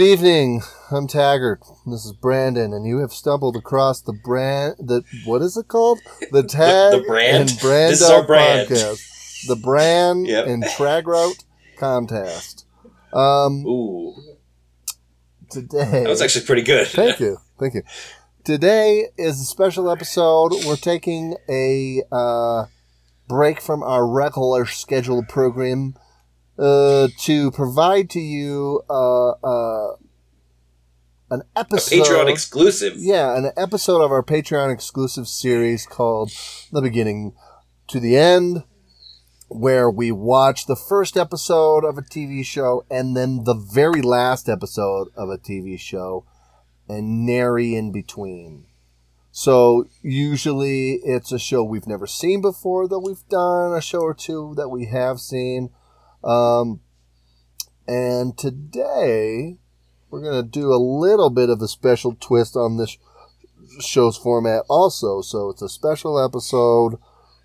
Good evening. I'm Taggart. This is Brandon, and you have stumbled across the brand. The what is it called? The tag the brand? and brand This is our brand. podcast. The brand Yep. and trag route contest. Um, Ooh, today. that was actually pretty good. Thank you. Thank you. Today is a special episode. We're taking a uh, break from our regular scheduled program uh, to provide to you uh, uh, an A episode. Patreon exclusive. Yeah, an episode of our Patreon exclusive series called The Beginning to the End, where we watch the first episode of a TV show and then the very last episode of a TV show and nary in between. So usually it's a show we've never seen before that we've done, a show or two that we have seen. Um, and today we're going to do a little bit of a special twist on this show's format also. So it's a special episode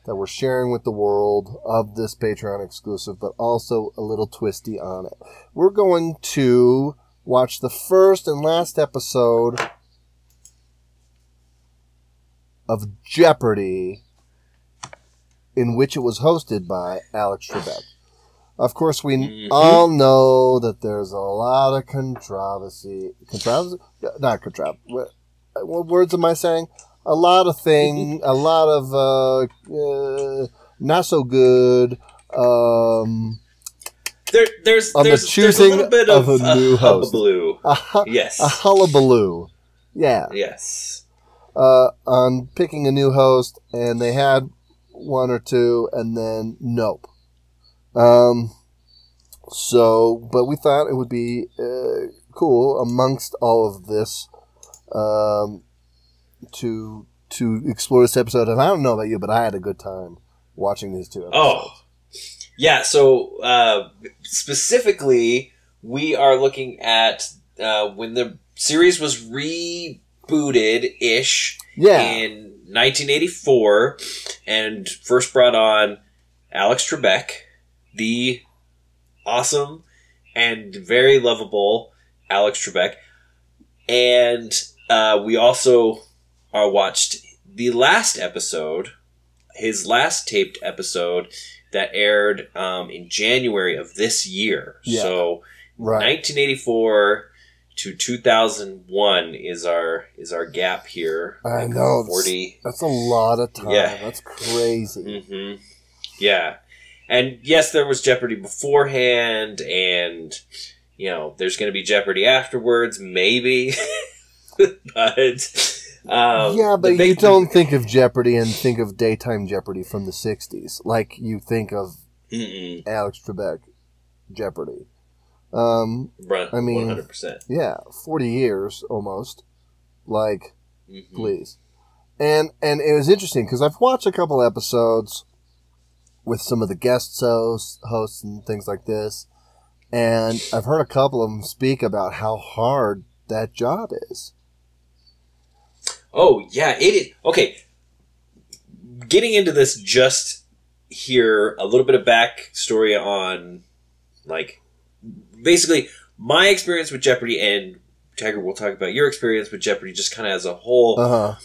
that we're sharing with the world of this Patreon exclusive, but also a little twisty on it. We're going to watch the first and last episode of Jeopardy, in which it was hosted by Alex Trebek. Of course, we Mhm. all know that there's a lot of controversy. Controversy? Not controversy. What, what words am I saying? A lot of thing, a lot of uh, uh, not so good. Um, There, there's On the there's, there's a choosing little bit of of, a new host. hullabaloo. a, hu- Yes. a hullabaloo. Yeah. yes. uh, on picking a new host, and they had one or two, and then nope. Um, so, but we thought it would be uh, cool amongst all of this um, to to explore this episode. And I don't know about you, but I had a good time watching these two episodes. Oh, yeah. So uh, specifically, we are looking at uh, when the series was rebooted ish yeah, in 1984 and first brought on Alex Trebek, the awesome and very lovable Alex Trebek. And uh, we also uh, watched the last episode, his last taped episode that aired um, in January of this year. Yeah. So right. 1984 to 2001 is our is our gap here. I Like know, 40 That's a lot of time. Yeah. That's crazy. hmm Yeah. And yes, there was Jeopardy beforehand, and, you know, there's going to be Jeopardy afterwards, maybe. but. Um, yeah, but you don't think of Jeopardy and think of daytime Jeopardy from the '60s, like you think of Mm-mm. Alex Trebek Jeopardy. Um, Right, I mean- 100%. yeah, forty years almost. Like, Mhm. please. And and it was interesting because I've watched a couple episodes with some of the guest hosts, hosts and things like this, and I've heard a couple of them speak about how hard that job is. Oh yeah, it is. Okay, getting into this just here, a little bit of backstory on, like, basically my experience with Jeopardy, and Tiger will talk about your experience with Jeopardy, just kind of as a whole. Uh huh.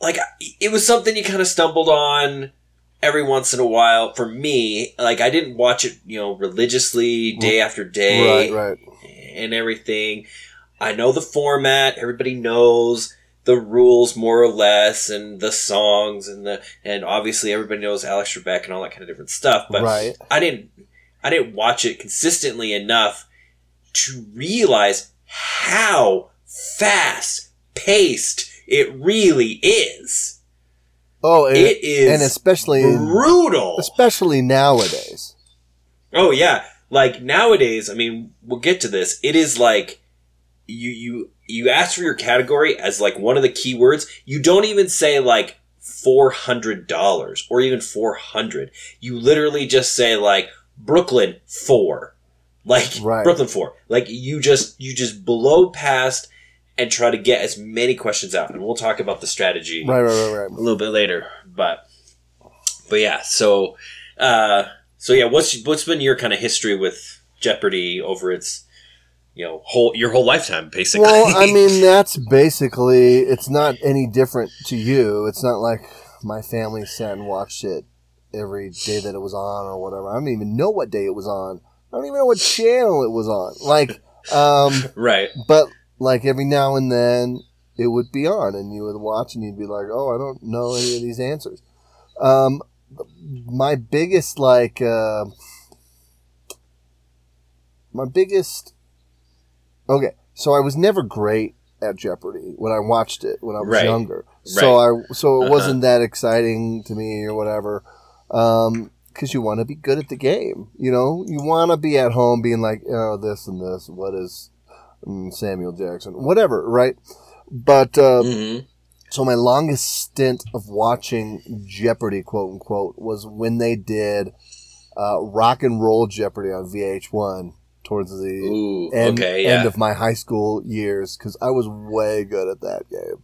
like, it was something you kind of stumbled on every once in a while. For me, like, I didn't watch it, you know, religiously day mm. after day Right. Right. and everything. I know the format. Everybody knows the rules more or less, and the songs, and the and obviously everybody knows Alex Trebek and all that kind of different stuff. But right. I didn't I didn't watch it consistently enough to realize how fast paced it really is. Oh, and, It is and especially brutal. especially nowadays. Oh yeah, like nowadays. I mean, we'll get to this. It is like you you you ask for your category as like one of the keywords. You don't even say like four hundred dollars or even four hundred. You literally just say like Brooklyn four, like Right. Brooklyn four. Like you just you just blow past and try to get as many questions out. And we'll talk about the strategy Right. Right. Right. right. a little bit later. But but yeah, so uh so yeah, what's what's been your kind of history with Jeopardy over its you know whole your whole lifetime basically. Well, I mean, that's basically. It's not any different to you. It's not like my family sat and watched it every day that it was on or whatever. I don't even know what day it was on. I don't even know what channel it was on. Like, um, right. but like every now and then it would be on, and you would watch, and you'd be like, "Oh, I don't know any of these answers." Um, my biggest like, uh, my biggest. Okay, so I was never great at Jeopardy when I watched it when I was Right. younger. So I so it Uh-huh. wasn't that exciting to me or whatever. Um, because you want to be good at the game, you know. You want to be at home being like, oh, this and this. What is Samuel Jackson? Whatever, right? But uh, hmm so my longest stint of watching Jeopardy, quote unquote, was when they did uh, Rock and Roll Jeopardy on VH1 towards the Ooh. end, okay. Yeah. end of my high school years because I was way good at that game.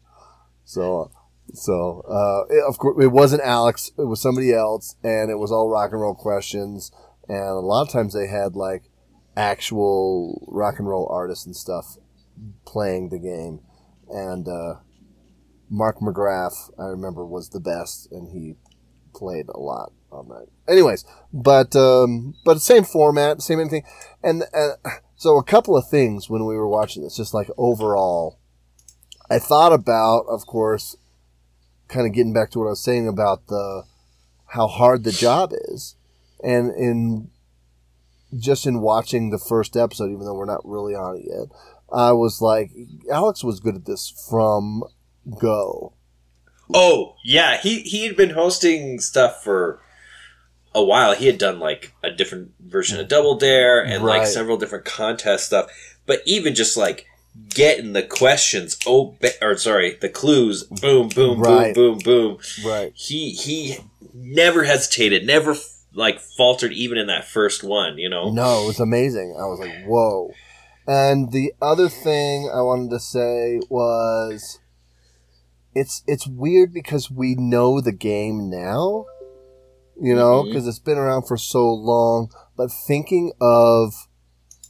So, so uh, it, of course, it wasn't Alex; it was somebody else, and it was all rock and roll questions. And a lot of times they had like actual rock and roll artists and stuff playing the game. And uh, Mark McGrath, I remember, was the best, and he played a lot on that. Anyways, but um, but same format, same anything, and uh, so a couple of things when we were watching this, just like overall, I thought about, of course, kind of getting back to what I was saying about the how hard the job is, and in just in watching the first episode, even though we're not really on it yet, I was like, Alex was good at this from go. Oh yeah, he he had been hosting stuff for a while. He had done like a different version of Double Dare and like several different contest stuff. But even just like getting the questions, oh, or sorry, the clues, boom, boom, Right. boom, boom, boom. Right. He he never hesitated, never like faltered even in that first one. You know. No, it was amazing. I was like, whoa. And the other thing I wanted to say was it's it's weird because we know the game now, you know, mm-hmm. because it's been around for so long, but thinking of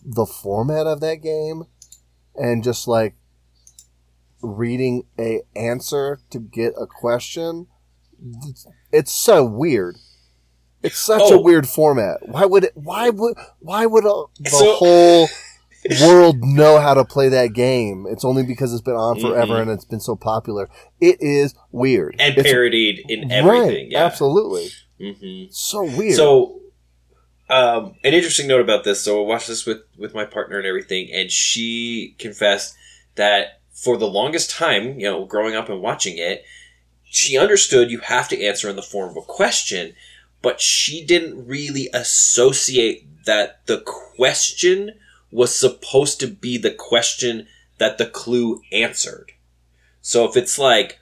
the format of that game and just like reading a answer to get a question it's so weird it's such a Oh. weird format why would it why would why would uh, the So- whole world know how to play that game it's only because it's been on forever Mhm. and it's been so popular it is weird And It's- parodied in everything. right, yeah. absolutely hmm so weird So, um, an interesting note about this. So, I watched this with with my partner and everything, and she confessed that for the longest time, you know, growing up and watching it, she understood you have to answer in the form of a question, but she didn't really associate that the question was supposed to be the question that the clue answered. So, if it's like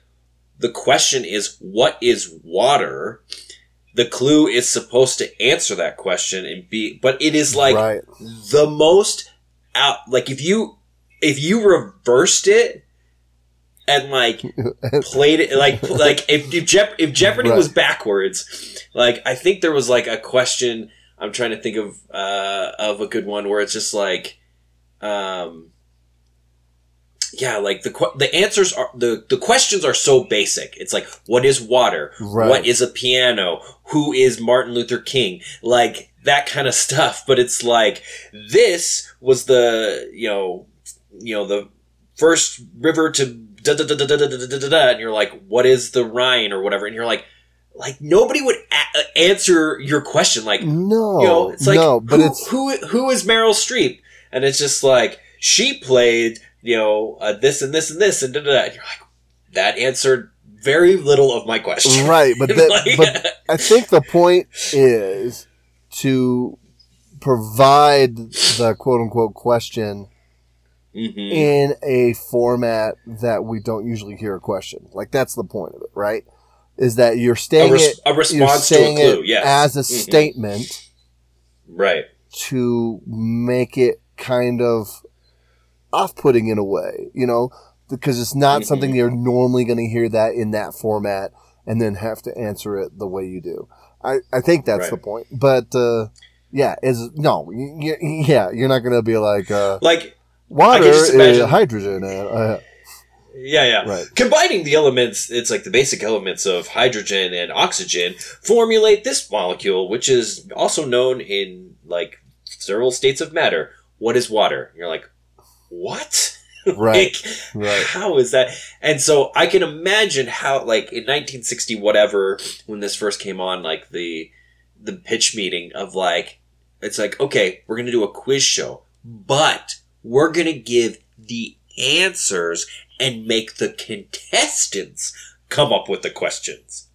the question is what is water the clue is supposed to answer that question and be but it is like right the most out like if you if you reversed it and like played it like like if if, Jep- if Jeopardy Right. was backwards like I think there was like a question I'm trying to think of uh of a good one where it's just like um yeah like the the answers are the the questions are so basic it's like what is water right what is a piano? Who is Martin Luther King? Like that kind of stuff. But it's like this was the you know you know the first river to da da da da da da da da da and you're like, what is the Rhine or whatever? And you're like, like nobody would a- answer your question. Like no you know, it's like no but who, it's who who is Meryl Streep? And it's just like she played you know uh, this and this and this and da da da. And you're like, that answered very little of my question. right but that, Like- but I think the point is to provide the quote unquote question Mhm. in a format that we don't usually hear a question. Like that's the point of it, right? Is that you're a, saying res- it, a you're response to a clue, yes. as a Mhm. statement right. to make it kind of off-putting in a way, you know, because it's not Mhm. something you're normally going to hear that in that format and then have to answer it the way you do. I, I think that's Right. the point. But uh, yeah, is no, yeah, you're not going to be like uh, Like Water is imagine- hydrogen. Uh, uh, Yeah, yeah. right. Combining the elements, it's like the basic elements of hydrogen and oxygen formulate this molecule, which is also known in like several states of matter. What is water? You're like, what? Right. Like, Right. how is that? And so I can imagine how, like, in 1960, whatever, when this first came on, like the the pitch meeting of like, it's like, okay, we're gonna do a quiz show, but we're gonna give the answers and make the contestants come up with the questions.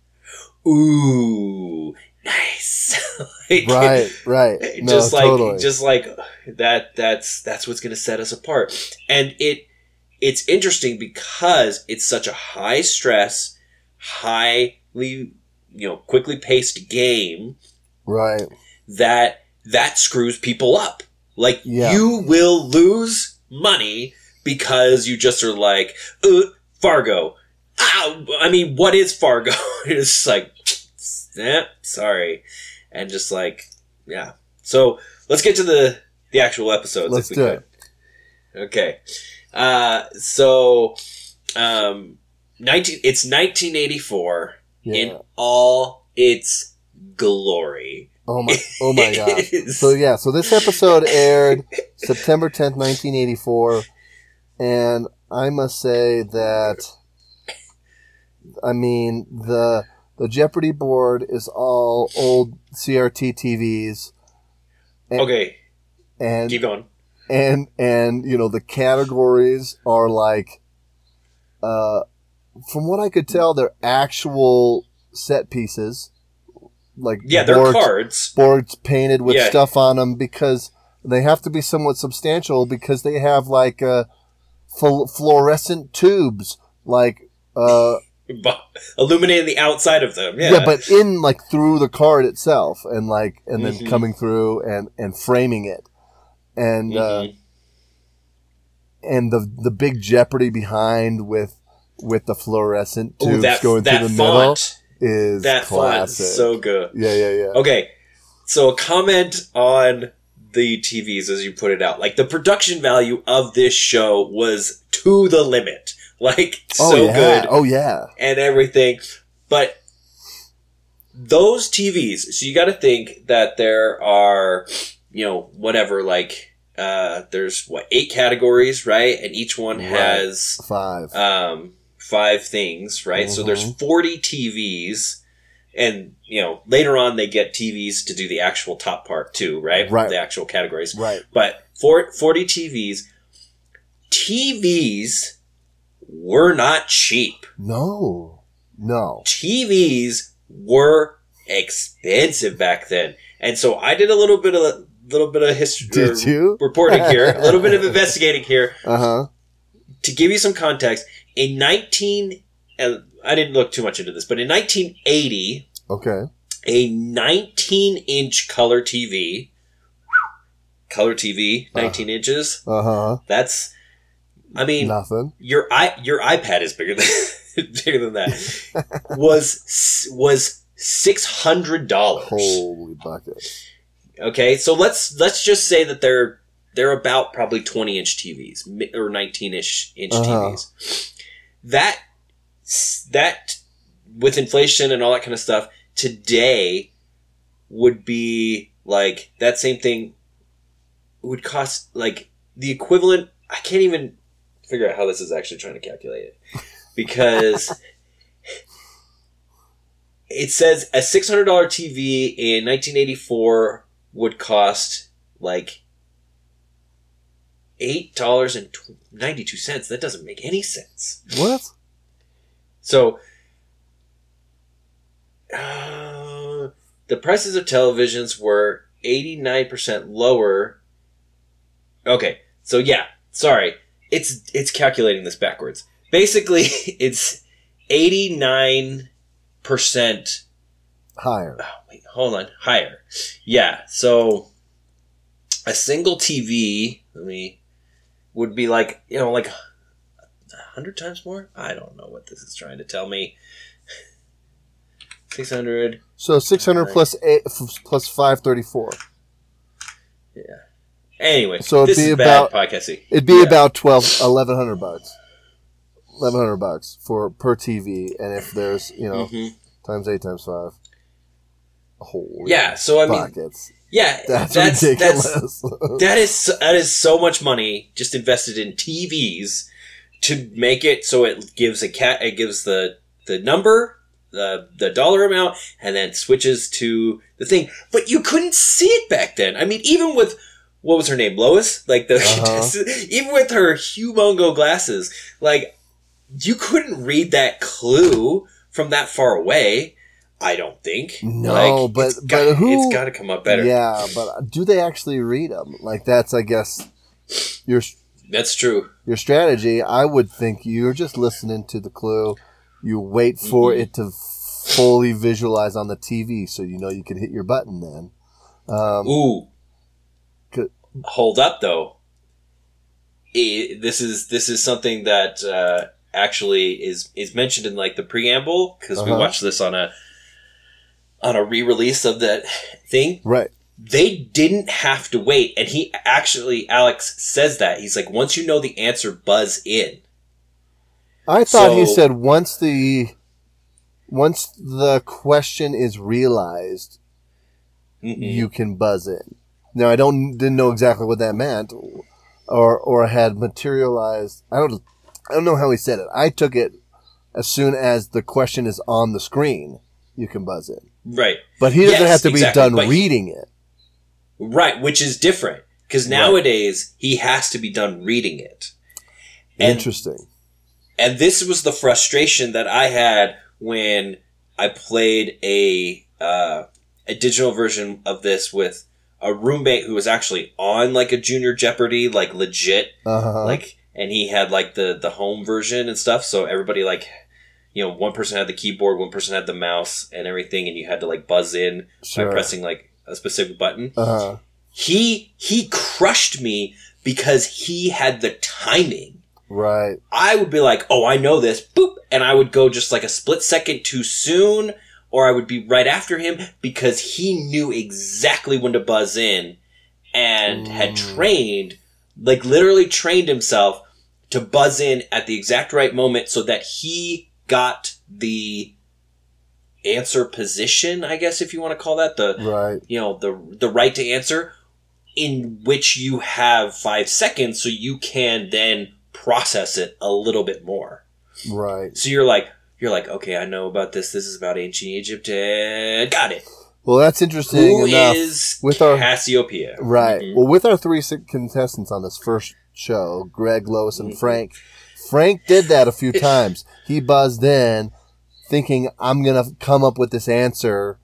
Ooh, nice. Like, Right. Right. Eh, no, just like totally. just like uh, that that's that's what's going to set us apart and it it's interesting because it's such a high stress highly you know quickly paced game right. that that screws people up like Yeah. you will lose money because you just are like uh, fargo Ow! i mean what is fargo it's like eh, sorry and just like yeah so let's get to the the actual episodes Let's if we do could. okay uh so um 19 it's 1984 Yeah. in all its glory oh my. Oh my god. So yeah. So this episode aired September tenth, nineteen eighty four, and I must say that. I mean the the Jeopardy board is all old CRT TVs, okay and keep going and and you know the categories are like uh from what i could tell they're actual set pieces like yeah they're boards, cards boards painted with Yeah. stuff on them because they have to be somewhat substantial because they have like uh fl- fluorescent tubes like uh illuminating the outside of them yeah, yeah. but in like through the card itself and like and then Mhm. coming through and and framing it and uh Mhm. and the the big jeopardy behind with with the fluorescent Ooh, tubes that, going through the middle font is that classic. so good yeah, yeah, yeah. Okay, so a comment on the TVs as you put it out. Like the production value of this show was to the limit. Like oh so yeah. good Oh yeah. and everything. But those TVs, so you got to think that there are, you know, whatever, like, uh, there's what, eight categories, right? And each one Right. has Five. um, five things, right? So there's Mhm. 40 TVs, and you know later on they get TVs to do the actual top part too, right? Right. The actual categories, right. but for 40 TVs, TVs were not cheap. No. No. TVs were expensive back then, and so I did a little bit of a little bit of history. Did you? Reporting here, a little bit of investigating here Uh huh. to give you some context, in 19, and I didn't look too much into this, but in 1980, Okay. a 19 inch color TV, color TV, 19 inches, Uh huh. that's, I mean, Nothing. your i your iPad is bigger than bigger than that. was was six hundred dollars. Holy bucket. Okay, so let's let's just say that they're they're about probably twenty inch TVs or nineteen ish inch Uh-huh. TVs. That that with inflation and all that kind of stuff today would be like that same thing would cost like the equivalent. I can't even figure out how this is actually trying to calculate it because it says a six hundred dollar TV in nineteen eighty four would cost like eight dollars and ninety two cents. That doesn't make any sense. What? So, uh, the prices of televisions were 89% lower. Okay, so yeah, sorry. It's it's calculating this backwards. Basically, it's 89% Higher. oh, wait, hold on, higher. Yeah, so a single TV, let me would be like, you know, like a hundred times more? I don't know what this is trying to tell me. Six hundred So 600 plus eight, plus five thirty four. Yeah. Anyway, So it'd this be is about- podcasting. It'd be Yeah. about 12, 1100 bucks. 1100 bucks for per TV. And if there's, you know, Mhm. times eight times five. Holy Yeah, so I mean. Yeah, That's, that's that's, ridiculous. that is that is so much money just invested in TVs to make it so it gives a cat it gives the the number the the dollar amount and then switches to the thing. But you couldn't see it back then. I mean even with what was her name? Lois? Like the Uh-huh. even with her humongo glasses like you couldn't read that clue from that far away i don't think No, Like, but- it's got, but who- it's got to come up better Yeah, but do they actually read them? Like that's, I guess, your that's true your strategy. I would think you're just listening to the clue. You wait for Mhm. it to fully visualize on the TV, so you know you can hit your button. Then, um, Ooh. Good. Hold up, though. I- this is this is something that uh, actually is is mentioned in like the preamble because we Uh-huh. watched this on a on a re-release of that thing. right? They didn't have to wait, and he actually Alex says that he's like, once you know the answer, buzz in. I thought he said once the once the question is realized, Mhm. you can buzz in. Now I don't didn't know exactly what that meant, or or had materialized. I don't I don't know how he said it. I took it as soon as the question is on the screen, you can buzz in. Right. But he doesn't Yes, have to be exactly, done reading it. Right, which is different because Right. nowadays he has to be done reading it. And Interesting. and this was the frustration that I had when I played a uh, a digital version of this with a roommate who was actually on like a Junior Jeopardy, like legit, Uh-huh. like, and he had like the the home version and stuff. So everybody like, you know, one person had the keyboard, one person had the mouse and everything, and you had to like buzz in sure. by pressing like a specific button. uh-huh. He he crushed me because he had the timing. Right. I would be like, oh, I know this, boop, and I would go just like a split second too soon, or I would be right after him because he knew exactly when to buzz in and had Mm. trained, like literally trained himself to buzz in at the exact right moment so that he got the answer position, I guess if you want to call that the Right. you know the the right to answer in which you have 5 seconds so you can then process it a little bit more. Right. So you're like you're like okay, I know about this. This is about ancient Egypt. And got it. Well, that's interesting Who enough. is with our- Cassiopeia? Right. Mhm. Well, with our three contestants on this first show, Greg, Lois, and Mhm. Frank, Frank did that a few times. He buzzed in thinking, I'm going to come up with this answer,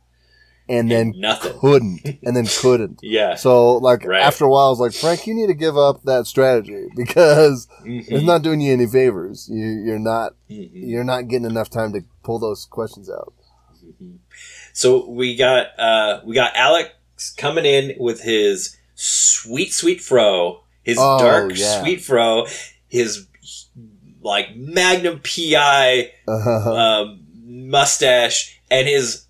and then And nothing. couldn't. And then couldn't. Yeah. So, like, Right. after a while, I was like, Frank, you need to give up that strategy because Mhm. it's not doing you any favors. You, you're not Mhm. you're not getting enough time to pull those questions out. So we got uh we got Alex coming in with his sweet sweet fro, his Oh, dark yeah. sweet fro, his like Magnum PI Uh, um, mustache, and his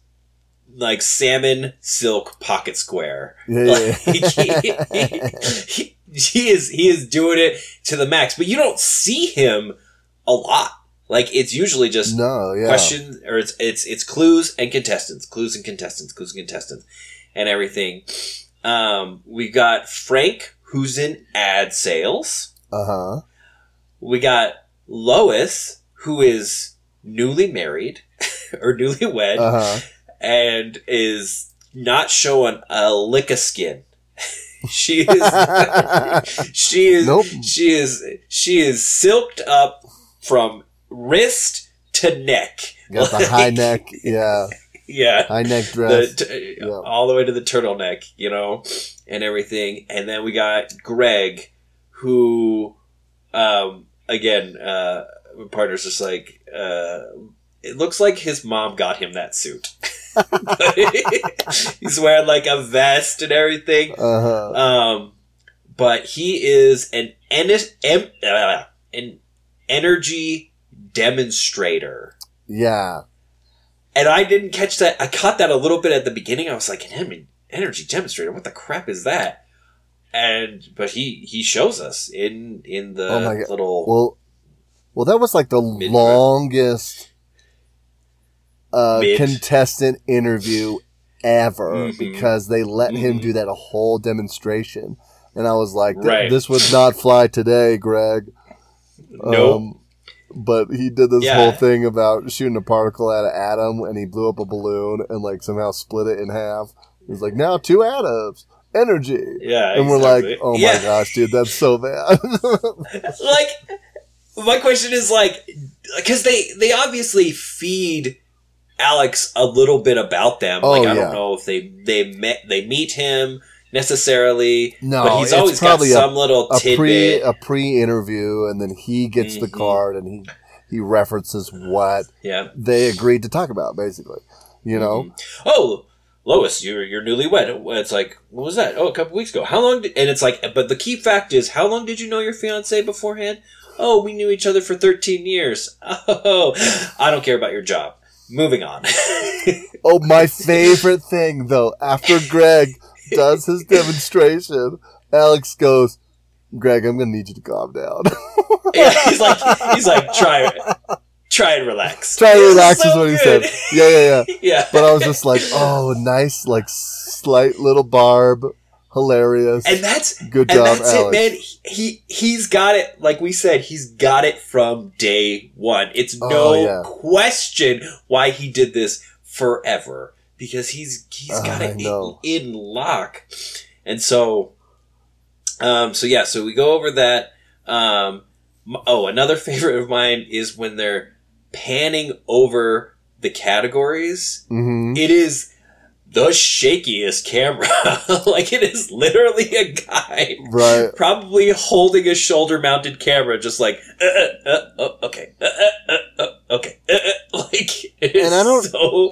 like salmon silk pocket square. yeah, Like, yeah. he, he, he is he is doing it to the max, but you don't see him a lot. Like it's usually just no, yeah. questions or it's it's it's clues and contestants, clues and contestants, clues and contestants, and everything. Um, we got Frank, who's in ad sales. Uh huh. We got Lois, who is newly married or newlywed, Uh huh. and is not showing a lick of skin. she is she is Nope. she is she is silked up from wrist to neck. Got the high neck. Yeah. Yeah. High neck The, dress. t- Yeah. all the way to the turtleneck, you know, and everything. And then we got Greg, who, um, again, uh, my partner's just like, uh, it looks like his mom got him that suit. He's wearing like a vest and everything. Uh huh. Um, but he is an en- em- uh, an energy demonstrator. Yeah. And I didn't catch that. I caught that a little bit at the beginning. I was like, an energy demonstrator? What the crap is that? And but he he shows us in in the Oh my God. little Well, well, that was like the Mid- longest uh, Mid. contestant interview ever Mhm. because they let him Mhm. do that whole demonstration, and I was like, Right. "This would not fly today, Greg." nope. Um, but he did this Yeah. whole thing about shooting a particle at an atom, and he blew up a balloon and like somehow split it in half. He's like, "Now two atoms, energy." yeah, And we're like, oh my Yeah. gosh, dude, that's so bad. like my question is like because they they obviously feed alex a little bit about them Oh, like i yeah. don't know if they they met they meet him necessarily no, but he's always got probably a some little a pre tidbit a pre interview, and then he gets the Mhm. card, and he he references what yeah they agreed to talk about, basically. You know, Mhm. oh lois you're you're newlywed. It's like what was that? Oh a couple weeks ago. How long did, and it's like but the key fact is how long did you know your fiance beforehand? Oh we knew each other for 13 years. Oh i don't care about your job. Moving on. Oh, my favorite thing though, after Greg does his demonstration, Alex goes, "Greg, I'm gonna need you to calm down. Yeah, he's like, he's like, try, try and relax. Try and relax," so is what he said. Yeah, yeah, yeah. yeah, But I was just like, "Oh, nice, like slight little barb, hilarious, and that's good and job, that's Alex." it, man. He he's got it. Like we said, he's got it from day one. It's no Oh, yeah. question why he did this forever because he's he's got I it in, in lock. And so, um, so yeah, so we go over that. Um, oh, another favorite of mine is when they're panning over the categories. hmm It is the shakiest camera. like it is literally a guy Right. probably holding a shoulder mounted camera, just like, uh, uh, uh, oh, okay, uh, uh, uh, uh, okay, uh, uh, like it is And I don't- so.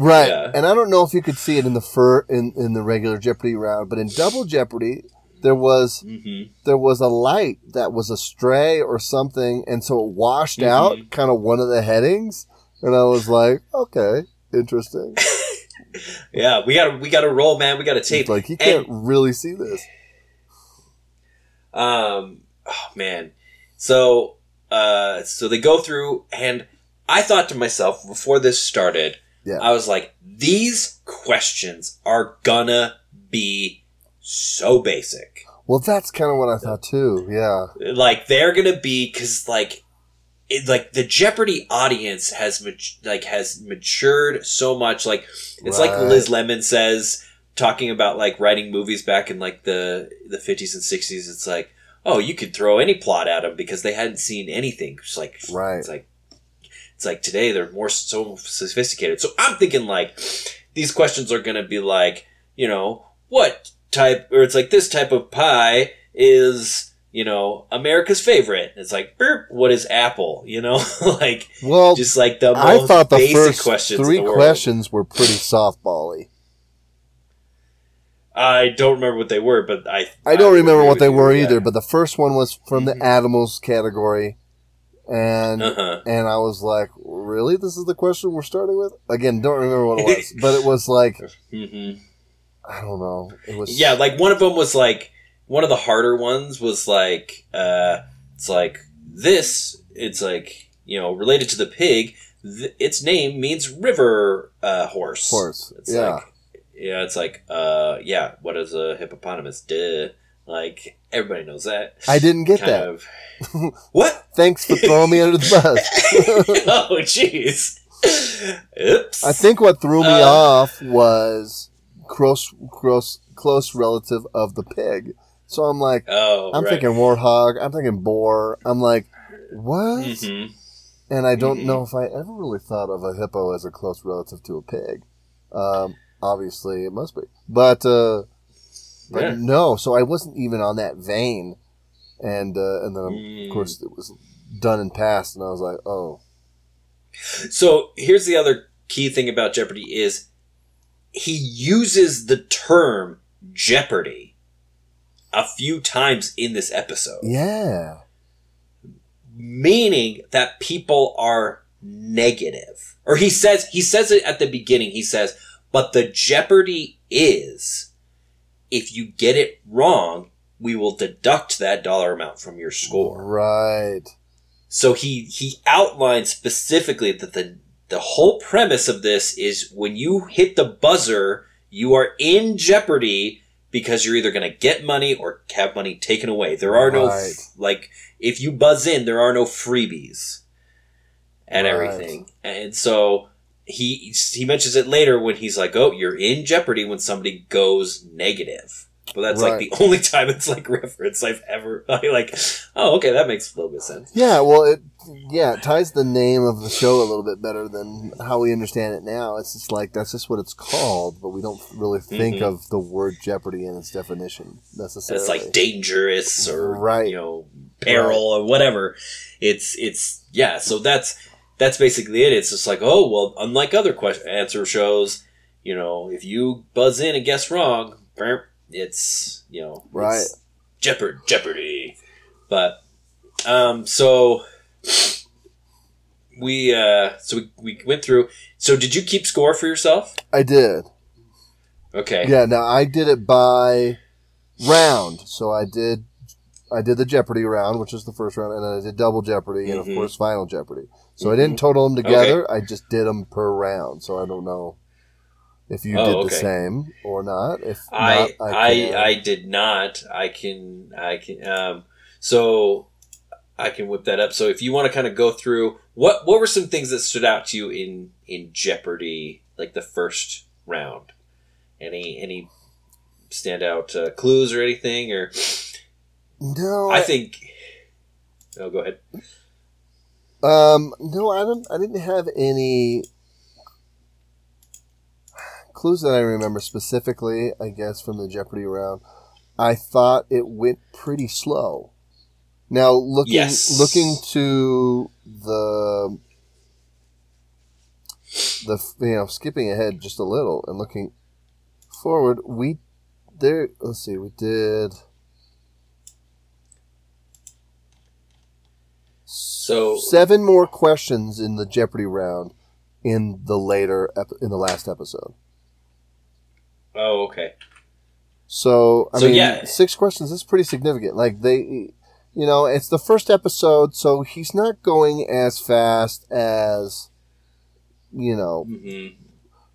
Right. Yeah. And I don't know if you could see it in the fur in, in the regular Jeopardy round, but in Double Jeopardy, there was Mhm. there was a light that was astray or something, and so it washed Mhm. out kind of one of the headings, and I was like, okay, interesting. Yeah, we got we got to roll, man. We got to tape. It's like you can't really see this. Um, oh man. So, uh, so they go through, and I thought to myself before this started, Yeah. I was like, these questions are gonna be so basic. Well, that's kind of what I thought too. Yeah. Like they're gonna be because like. It, like the Jeopardy audience has like has matured so much. Like it's like Liz Lemon says, talking about like writing movies back in like the the fifties and sixties. It's like, oh, you could throw any plot at them because they hadn't seen anything. It's like, Right. it's like, it's like today they're more so sophisticated. So I'm thinking like these questions are gonna be like, you know, what type, or it's like this type of pie is. You know, America's favorite. It's like, burp, what is apple? You know, like Well, just like the most I thought the basic first questions. three questions were pretty softbally. I don't remember what they were, but I I don't remember what they were either, but the first one was from the animals category, and Uh-huh. and I was like, really, this is the question we're starting with? Again, don't remember what it was, but it was like hmm I don't know, it was Yeah, like one of them was like one of the harder ones was like uh it's like this it's like you know related to the pig th- its name means river uh horse. Horse, it's yeah, like yeah it's like uh yeah what is a hippopotamus? Duh. Like everybody knows that. I didn't get kind that. of. What? Thanks for throwing me under the bus. oh jeez. Oops. I think what threw me Uh, off was close, close, close relative of the pig. So I'm like, oh I'm right. thinking warthog, I'm thinking boar. I'm like, what? Mhm. And I don't Mhm. know if I ever really thought of a hippo as a close relative to a pig. Um, obviously, it must be, but uh, but Yeah. no. So I wasn't even on that vein, and uh, and then Mm. of course it was done and passed, and I was like, oh, So here's the other key thing about Jeopardy is he uses the term Jeopardy a few times in this episode, yeah, meaning that people are negative. Or he says he says it at the beginning. He says, "But the Jeopardy is," if you get it wrong, we will deduct that dollar amount from your score. Right. So he he outlined specifically that the the whole premise of this is when you hit the buzzer, you are in jeopardy because you're either going to get money or have money taken away. There are no Right. like if you buzz in, there are no freebies and Right. everything. And so he he mentions it later when he's like, "Oh, you're in jeopardy when somebody goes negative." But that's like the only time it's like reference I've ever I like. Oh, okay, that makes a little bit of sense. Yeah, well, it yeah it ties the name of the show a little bit better than how we understand it now. It's just like that's just what it's called, but we don't really think Mhm. of the word jeopardy in its definition necessarily. it's like dangerous or Right. you know peril or whatever. It's it's yeah. So that's that's basically it. It's just like oh well, unlike other question answer shows, you know, if you buzz in and guess wrong, it's you know Right. Jeopard Jeopardy. But um, so we uh, so we, we went through. So did you keep score for yourself? I did. Okay. Yeah, now I did it by round. So I did I did the Jeopardy round, which is the first round, and then I did double Jeopardy and of Mhm. course Final Jeopardy. So I didn't total them together. I just did them per round. So I don't know if you Oh, did the same or not. If I not, I can- I did not. I can I can um so I can whip that up. So if you want to kind of go through what what were some things that stood out to you in in Jeopardy like the first round? Any any standout uh, clues or anything or no, I think Oh, go ahead. Um, no, I don't. I didn't have any clues that I remember specifically. I guess from the Jeopardy round, I thought it went pretty slow. Now looking Yes. looking to the the you know skipping ahead just a little and looking forward, we there. Let's see, we did. So seven more questions in the Jeopardy round in the later in the last episode. Oh, okay. So I So, mean, yeah. six questions is pretty significant. Like they, you know, it's the first episode, so he's not going as fast as, you know, mm-hmm.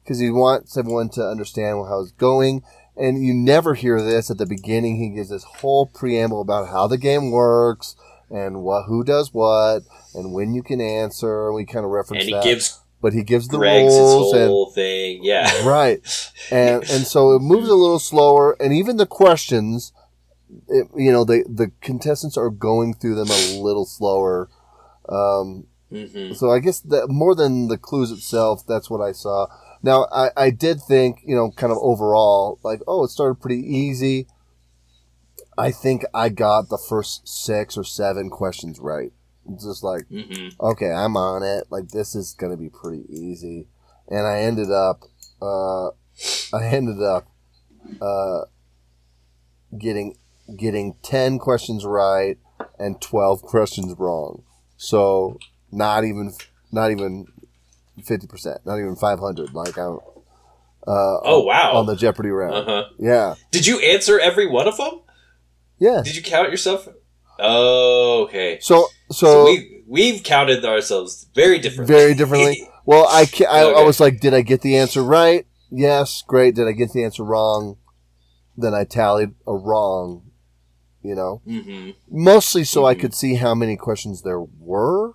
because he wants everyone to understand how it's going. And you never hear this at the beginning. He gives this whole preamble about how the game works and what who does what and when you can answer. We kind of reference And he that. gives but he gives the Greg's rules and whole thing. Yeah. right. And and so it moves a little slower and even the questions it, you know the the contestants are going through them a little slower. Um, hmm so i guess that more than the clues itself that's what i saw. Now I, I did think you know kind of overall like oh it started pretty easy. I think i got the first six or seven questions right just like hmm okay, I'm on it. Like this is gonna be pretty easy, and I ended up, uh, I ended up, uh, getting getting ten questions right and twelve questions wrong. So not even not even fifty percent, not even five hundred. Like I'm. Uh, Oh wow. On the Jeopardy round, uh huh. yeah, Did you answer every one of them? yeah. Did you count yourself? Oh, okay. So So, so, we we've counted ourselves very differently. Very differently? Well, I, ca- I, I was like, did I get the answer right? Yes, great. Did I get the answer wrong? Then I tallied a wrong, you know, hmm mostly so I Mhm. could see how many questions there were,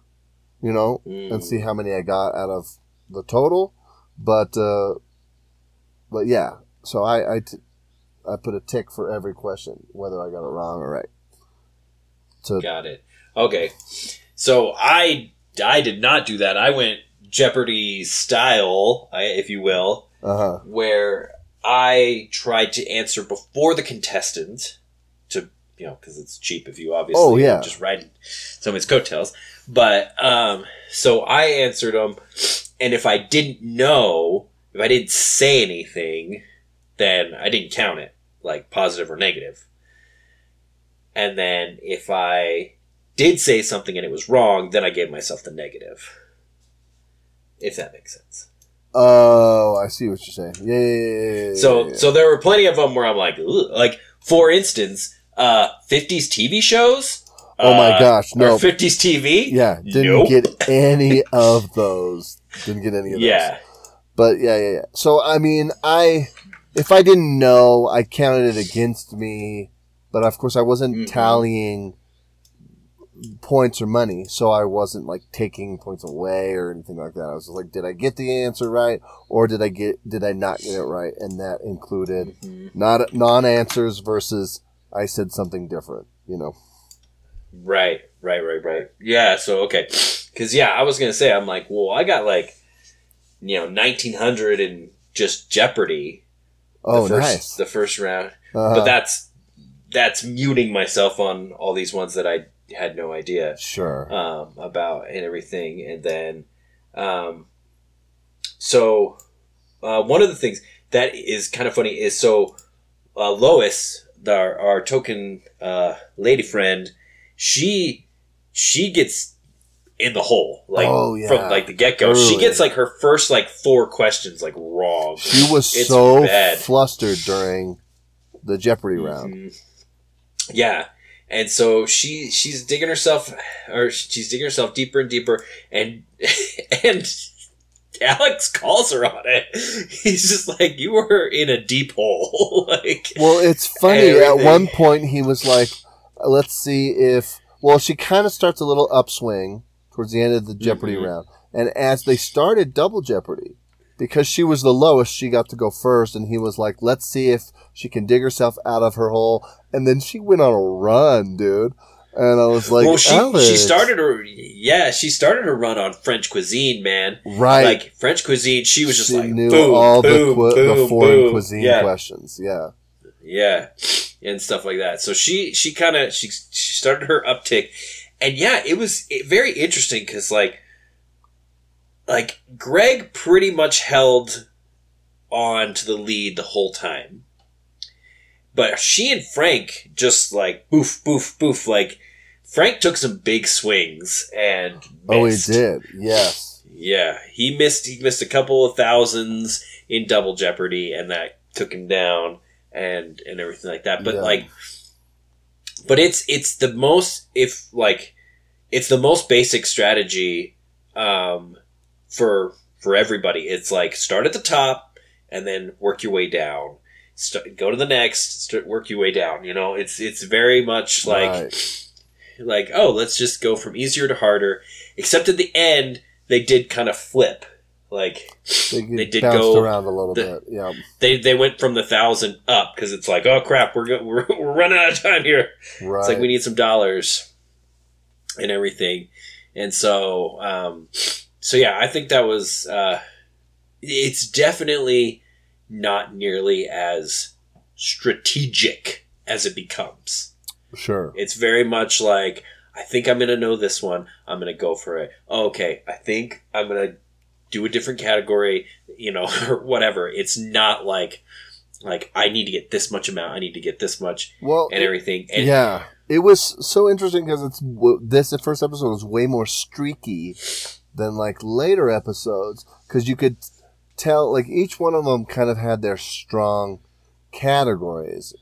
you know, Mm. and see how many I got out of the total. But, uh, but yeah, so I, I, t- I put a tick for every question, whether I got it wrong or right. So, Got it. Okay. So I I did not do that. I went Jeopardy style, if you will, uh huh. where I tried to answer before the contestant to you know because it's cheap if you obviously Oh, yeah. just ride somebody's coattails. But um, so I answered them, and if I didn't know, if I didn't say anything, then I didn't count it like positive or negative. And then if I did say something and it was wrong, then I gave myself the negative. If that makes sense. Oh, I see what you're saying. Yeah, yeah, yeah, yeah, So so there were plenty of them where I'm like, Ugh. like for instance, uh, 50s TV shows. Oh my uh, gosh, no. 50s TV. yeah, didn't Nope. get any of those. Didn't get any of those. Yeah. But yeah, yeah, yeah. So I mean, I if I didn't know, I counted it against me. But of course, I wasn't Mhm. tallying points or money, so I wasn't like taking points away or anything like that. I was just like, did I get the answer right, or did I get did I not get it right? And that included Mhm. not non answers versus I said something different. You know. Right, right, right, right. Yeah, so okay. Cuz yeah, I was going to say I'm like, well, I got like you know, 1900 and just Jeopardy Oh, the first nice. the first round. Uh-huh. But that's that's muting myself on all these ones that I had no idea sure. um, about and everything. And then, um, so uh, one of the things that is kind of funny is so uh, Lois, the, our, our token uh, lady friend, she she gets in the hole like Oh, yeah. from like the get go. She gets like her first like four questions like wrong. She was It's so bad. flustered during the Jeopardy round. Mhm. Yeah. And so she she's digging herself or she's digging herself deeper and deeper and and Alex calls her on it. He's just like, You were in a deep hole. like Well, it's funny. At one point, he was like, "Let's see if." Well, she kind of starts a little upswing towards the end of the Jeopardy Mhm. round, and as they started Double Jeopardy, because she was the lowest, she got to go first, and he was like, "Let's see if she can dig herself out of her hole." And then she went on a run, dude. And I was like, well, she Alex. she started her yeah, she started her run on French cuisine, man. right. Like French cuisine, she was just she like knew boom, all boom, the, qu- boom, the foreign boom. cuisine Yeah. questions. Yeah. yeah and stuff like that so she she kind of she, she started her uptick and yeah it was very interesting because like like greg pretty much held on to the lead the whole time but she and frank just like boof boof boof like frank took some big swings and Oh, he did. Yes. Yeah, he missed. He missed a couple of thousands in Double Jeopardy, and that took him down, and and everything like that. But Yeah. like, but it's it's the most if like it's the most basic strategy um, for for everybody. It's like start at the top and then work your way down. Start, go to the next, start, work your way down. You know, it's it's very much like Right. like oh let's just go from easier to harder except at the end they did kind of flip like They, They did go around a little the- bit. Yeah. they, they went from the thousand up because it's like oh crap we're, go- we're we're running out of time here Right. it's like we need some dollars and everything and so um so yeah i think that was uh it's definitely not nearly as strategic as it becomes Sure. It's very much like I think I'm gonna know this one. I'm gonna go for it. Okay, I think I'm gonna do a different category, you know, or whatever. It's not like like I need to get this much amount. I need to get this much Well, and everything. And yeah, it was so interesting because it's this the first episode was way more streaky than like later episodes because you could tell like each one of them kind of had their strong categories.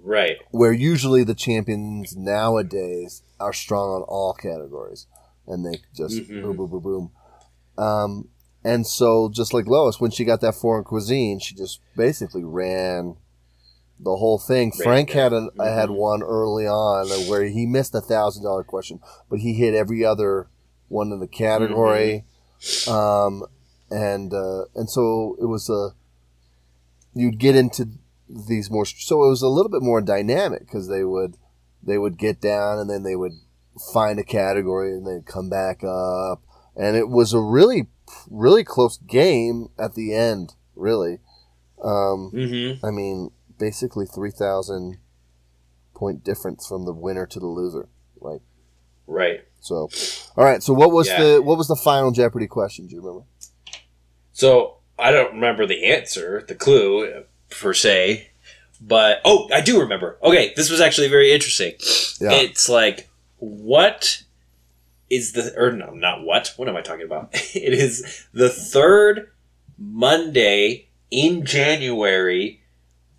Right, where usually the champions nowadays are strong on all categories and they just Mhm. boom boom boom boom. Um and so just like lois when she got that foreign cuisine she just basically ran the whole thing. Ran frank had an, had Mhm. one early on where he missed a thousand dollar question but he hit every other one in the category Mm-hmm. um and uh and so it was a you'd get into these more so it was a little bit more dynamic because they would they would get down and then they would find a category and then come back up and it was a really really close game at the end really um mm-hmm. i mean basically 3000 point difference from the winner to the loser like right. So all right so what was Yeah. the what was the final jeopardy question do you remember So I don't remember the answer, the clue per se, but oh, I do remember. Okay, this was actually very interesting. yeah It's like what is the or no, not what? What am I talking about? it is the third Monday in January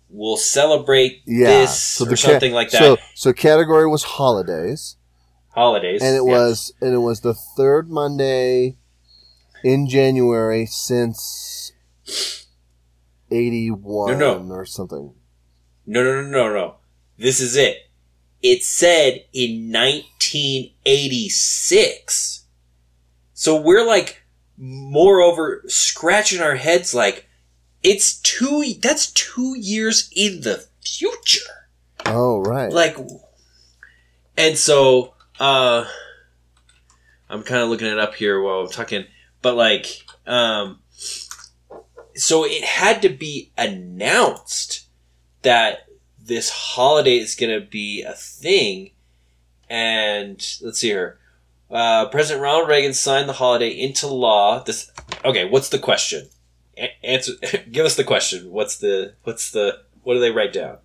will celebrate Yeah. this so or ca- something like that. So so category was holidays, Holidays, and it yeah. was and it was the third Monday in January since eighty one No, no. or something. no, no, no, no, no. This is it. It said in 1986. So we're like, moreover, scratching our heads like, it's two, that's two years in the future. Oh right. Like, and so, uh, I'm kind of looking it up here while I'm talking, but like, um, so it had to be announced that this holiday is going to be a thing. And let's see here. Uh, President Ronald Reagan signed the holiday into law. This okay. What's the question? A- answer. give us the question. What's the what's the what do they write down?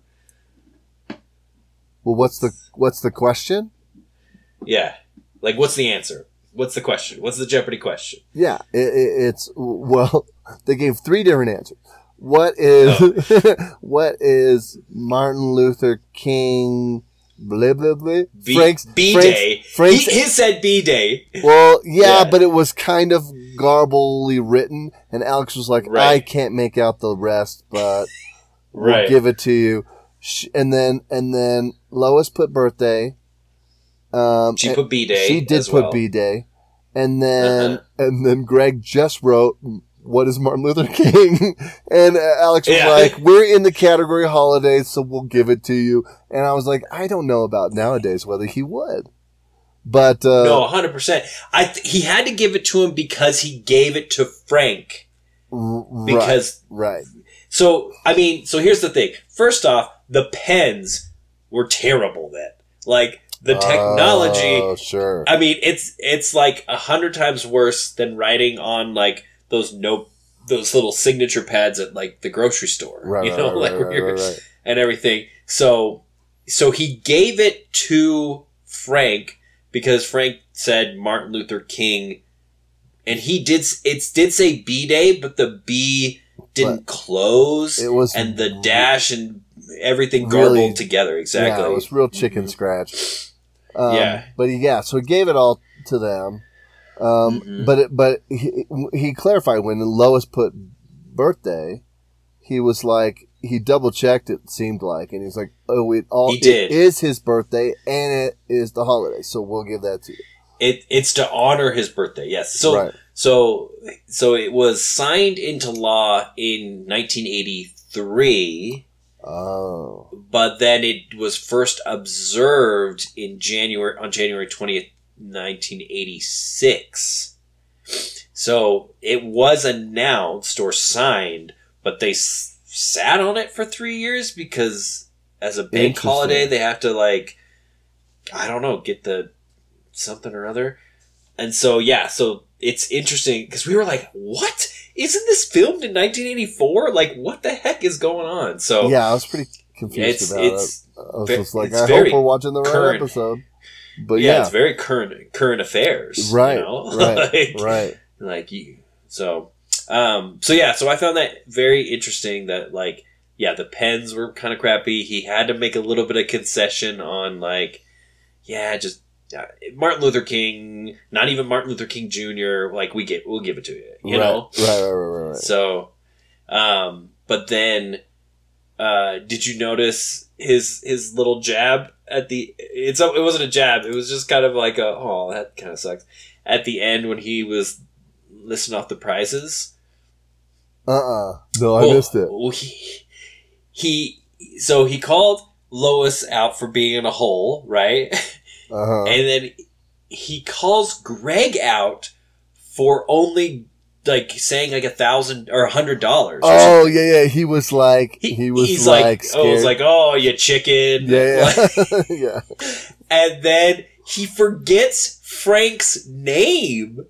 well, what's the what's the question? Yeah. Like, what's the answer? What's the question? What's the Jeopardy question? Yeah, it, it, it's well, they gave three different answers. What is oh. what is Martin Luther King? Blah blah blah. B, Frank's B Day. Frank's he, he said B Day. Well, yeah, Yeah. but it was kind of garbly written, and Alex was like, "I Right. can't make out the rest, but we'll Right. give it to you." And then, and then Lois put birthday. Um, She put B Day. she did put well. B day, and then Uh-huh. and then Greg just wrote, "What is Martin Luther King?" and uh, Alex was Yeah. like, "We're in the category holidays, so we'll give it to you." And I was like, "I don't know about nowadays whether he would." But uh, No, hundred percent. I th- he had to give it to him because he gave it to Frank. r- right, Because right. so I mean, so here's the thing. First off, the pens were terrible then. Like the technology. Oh, sure. I mean, it's it's like a hundred times worse than writing on like those note those little signature pads at like the grocery store. Right, you know, right, like right, and everything. So so he gave it to Frank because Frank said Martin Luther King and he did it did say B Day, but the B didn't close It was and the dash and everything Really- together exactly. Yeah, it was real chicken Mhm. scratch. Um, Yeah. but he, yeah, so he gave it all to them. Um, Mhm. But it, but he, he clarified when Lois put birthday, he was like he double checked. It seemed like, and he's like, "Oh, it all He did. it is his birthday, and it is the holiday, so we'll give that to you." it, it's to honor his birthday. Yes. So right. So, so it was signed into law in 1983, Oh, but then it was first observed in January on January 20th, 1986. So it was announced or signed, but they s- sat on it for three years because as a bank holiday, they have to like, I don't know, get the something or other. And so, yeah, so it's interesting because we were like, what? Isn't this filmed in 1984? Like, what the heck is going on? So, yeah, I was pretty confused it's, about it's, it. I was just like, I hope we're watching the right current. episode. But yeah, yeah, it's very current, current affairs. you right, know? right, like, right. like you so um so yeah so i found that very interesting that like yeah the pens were kind of crappy he had to make a little bit of concession on like yeah just martin luther king not even martin luther king jr like we get we'll give it to you you right, know right, right, right, right, right. so um but then uh did you notice his his little jab at the it's it wasn't a jab it was just kind of like a oh that kind of sucks at the end when he was listing off the prizes Uh-uh. No, I Oh, missed it. oh, he, he so he called Lois out for being in a hole right Uh-huh. and then he calls Greg out for only like saying like a thousand or a hundred dollars something. Oh yeah, yeah. He was like he, He, was like, like, scared. oh, it's like, oh, you chicken. yeah, yeah, yeah. and then he forgets Frank's name.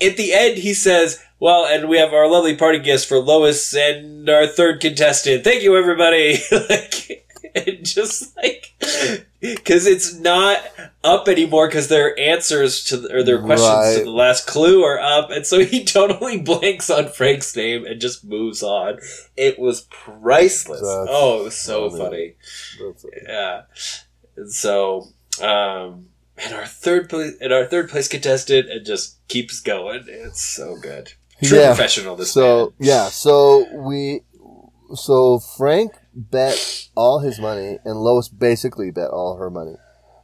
At the end, he says, well, and we have our lovely party guest for Lois and our third contestant. Thank you, everybody. like, and just like, because it's not up anymore because their answers to the, or their questions Right. to the last clue are up, and so he totally blanks on Frank's name and just moves on. It was priceless. That's oh, it was so funny. funny. Yeah. And so, um, and our third place, and our third place contestant, it just keeps going. It's so good. True Yeah. professional. This So man. yeah, so we, so Frank bet all his money, and Lois basically bet all her money,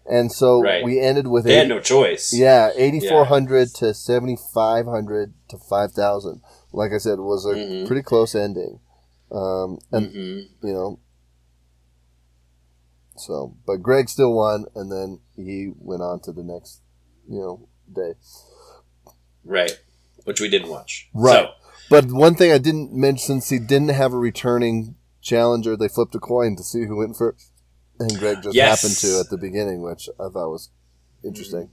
and so Right. we ended with They had no choice. yeah eighty four hundred to seventy five hundred to five thousand. Like I said, was a Mhm. pretty close ending, um, and hmm you know. So, but Greg still won, and then he went on to the next, you know, day. Right. Which we didn't watch. Right. So, But one thing I didn't mention, since he didn't have a returning challenger, they flipped a coin to see who went first, and Greg just Yes. happened to at the beginning, which I thought was interesting.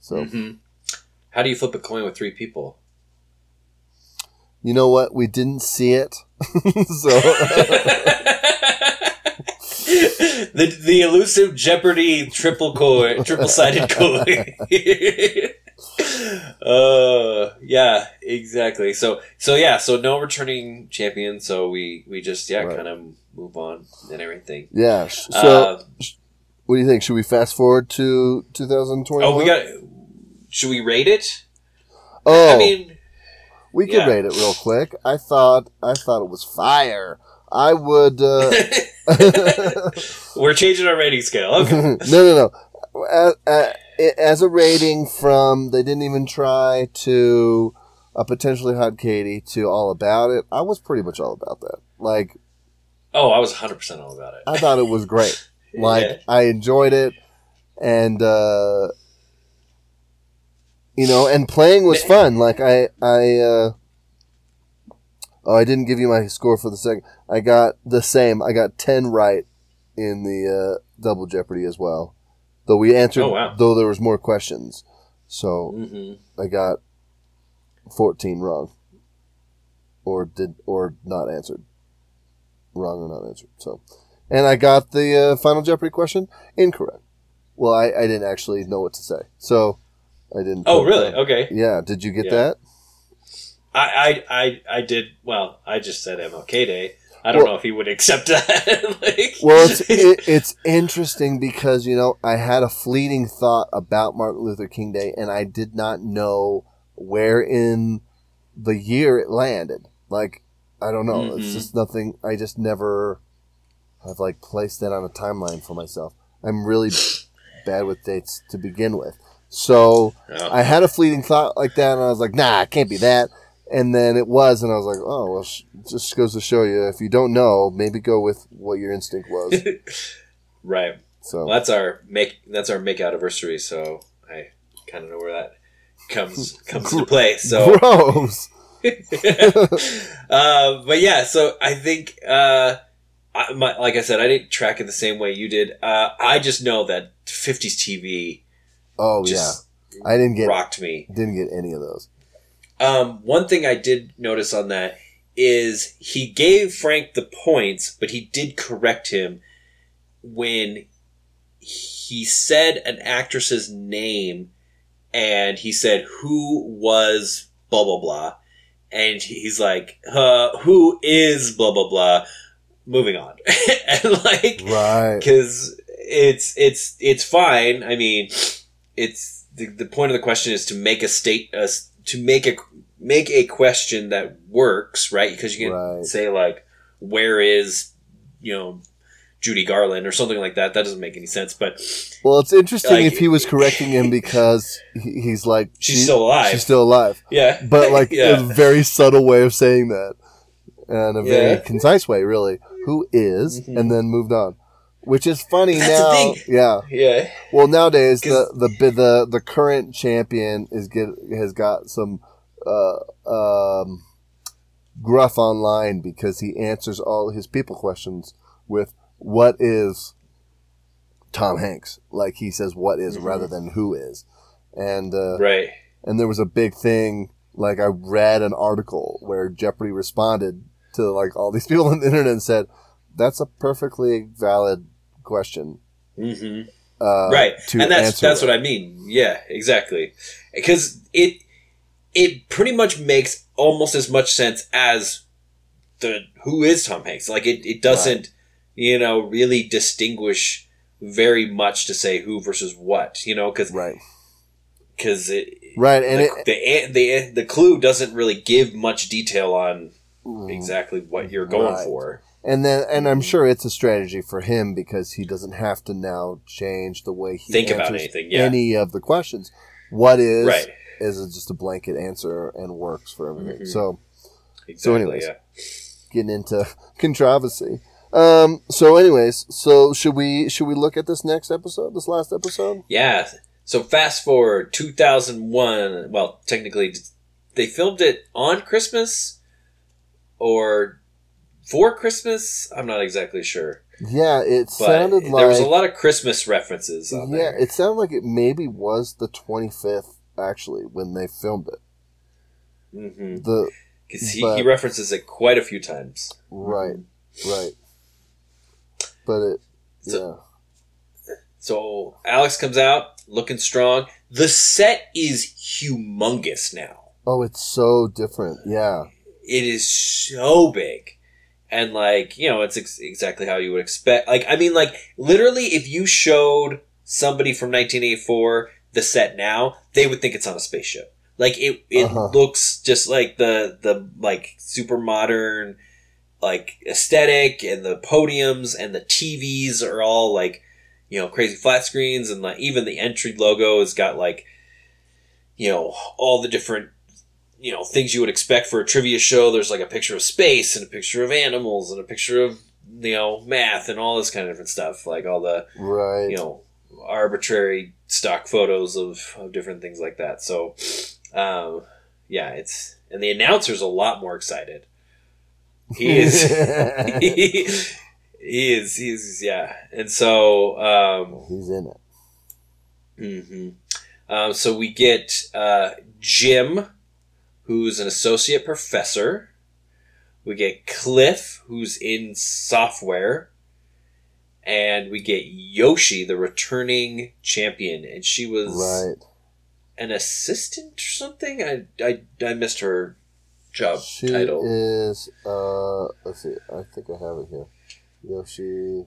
So mhm. how do you flip a coin with three people? you know what? We didn't see it, so the the elusive Jeopardy triple coin, triple sided coin. Uh, yeah, exactly. So so yeah, so no returning champion. So we we just yeah Right. kind of move on and everything. yeah. So Uh, what do you think? Should we fast forward to 2020 oh, we got. Should we rate it? Oh, I mean, we could yeah. rate it real quick. I thought I thought it was fire. I would. Uh, we're changing our rating scale. Okay. no, no, no. As, as a rating from they didn't even try to a potentially hot Katie to all about it. I was pretty much all about that. Like Oh, I was 100 percent all about it. I thought it was great. Like Yeah. I enjoyed it, and uh, you know, and playing was fun. Like I, I. Uh, oh, I didn't give you my score for the second. I got the same. I got ten right in the uh, double Jeopardy as well. Though we answered, Oh, wow. though there was more questions, so hmm I got fourteen wrong, or did or not answered, wrong or not answered. So, and I got the uh, final Jeopardy question incorrect. Well, I, I didn't actually know what to say, so I didn't. Oh, really? that. Okay. Yeah. Did you get Yeah. that? I, I, I, I did. Well, I just said MLK Day. I don't Well- know if he would accept that. like, Well, it's it, it's interesting because you know I had a fleeting thought about Martin Luther King Day, and I did not know where in the year it landed. Like I don't know. It's Mhm. just nothing. I just never have like placed that on a timeline for myself. I'm really bad with dates to begin with, so Oh. I had a fleeting thought like that, and I was like, "Nah, it can't be that." And then it was, and I was like, "Oh well." Sh- just goes to show you, if you don't know, maybe go with what your instinct was. right. So Well, that's our make. That's our make anniversary. So I kind of know where that comes comes into play. So, gross. uh, but yeah. So I think, uh, I, my, like I said, I didn't track it the same way you did. Uh, I just know that '50s TV Oh yeah, I didn't get rocked me. didn't get any of those. Um, one thing I did notice on that is he gave Frank the points, but he did correct him when he said an actress's name and he said who was blah blah blah and he's like uh, who is blah blah blah moving on and like Right. because it's it's it's fine. I mean, it's the, the point of the question is to make a state uh, to make a make a question that works, right? Because you can Right. say like, "Where is you know Judy Garland?" or something like that. That doesn't make any sense, but Well, it's interesting Like- if he was correcting him because he's like she's she- still alive. She's still alive, yeah, but like yeah, a very subtle way of saying that, and a very Yeah. concise way, really. Who is, Mhm. and then moved on, which is funny That's now. Yeah. yeah. Well, nowadays the the the the current champion is get has got some uh, um, gruff online because he answers all his people questions with "What is Tom Hanks?" Like he says "What is" Mhm. rather than "Who is," and uh, Right. and there was a big thing. Like I read an article where Jeopardy responded to like all these people on the internet and said, "That's a perfectly valid question." hmm uh, right, and that's that's that. what I mean. Yeah, exactly. Because it it pretty much makes almost as much sense as the who is Tom Hanks. Like it, it doesn't you know really distinguish very much to say who versus what. You know, because right, because it. right, and the, it the, the the clue doesn't really give much detail on mm. exactly what you're going Right. for. and then and I'm sure it's a strategy for him because he doesn't have to now change the way he Think about anything, yeah. any of the questions. What is Right. Is it just a blanket answer and works for everything. Mhm. So Exactly. anyways. yeah. getting into controversy. Um, so anyways, so should we should we look at this next episode, this last episode? Yeah. So fast forward 2001. Well, technically, they filmed it on Christmas or for Christmas. I'm not exactly sure, Yeah, it but sounded like there was a lot of Christmas references on yeah, there. it sounded like it maybe was the twenty fifth actually when they filmed it. hmm The Because he, but- he references it quite a few times. right, right, but it So- So Alex comes out looking strong. The set is humongous now. Oh, it's so different. Yeah, it is so big and like you know it's ex- exactly how you would expect like i mean like literally if you showed somebody from 1984 the set now they would think it's on a spaceship like it it Uh-huh. looks just like the the like super modern like aesthetic and the podiums and the tvs are all like you know crazy flat screens and like even the entry logo has got like you know all the different you know things you would expect for a trivia show. There's like a picture of space and a picture of animals and a picture of you know math and all this kind of different stuff. Like all the right. you know arbitrary stock photos of, of different things like that. So um, yeah, it's and the announcer's a lot more excited. He is. he, he is. He's yeah, and so um, He's in it. hmm Um, so we get uh, Jim, who's an associate professor. We get Cliff, who's in software. And we get Yoshi, the returning champion. And she was Right. an assistant or something? I, I, I missed her job She title. is. Uh, let's see. I think I have it here. Yoshi.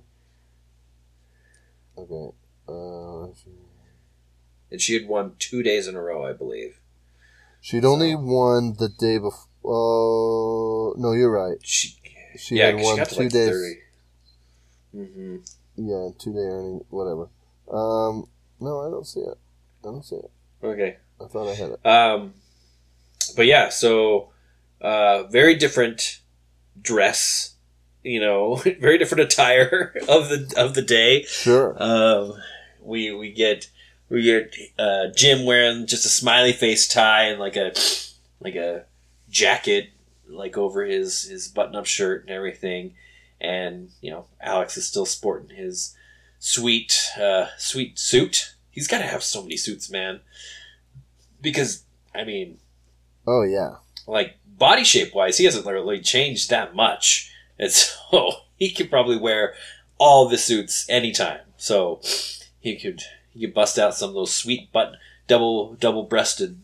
Okay. Uh, she- and she had won two days in a row, I believe. she'd only won the day before. Oh no, you're right. She, She yeah, had won two like days. 30. Hmm Yeah, two day earning, whatever. Um, no, I don't see it. I don't see it. Okay. I thought I had it. Um, but yeah, so uh, very different dress, you know, very different attire of the of the day. Sure. Um, we we get we get uh, Jim wearing just a smiley face tie and like a like a jacket like over his his button up shirt and everything, and you know Alex is still sporting his sweet uh, sweet suit. He's got to have so many suits, man. Because I mean, Oh yeah. like body shape wise, he hasn't really changed that much, and so he could probably wear all the suits anytime. So he could he could bust out some of those sweet button double double breasted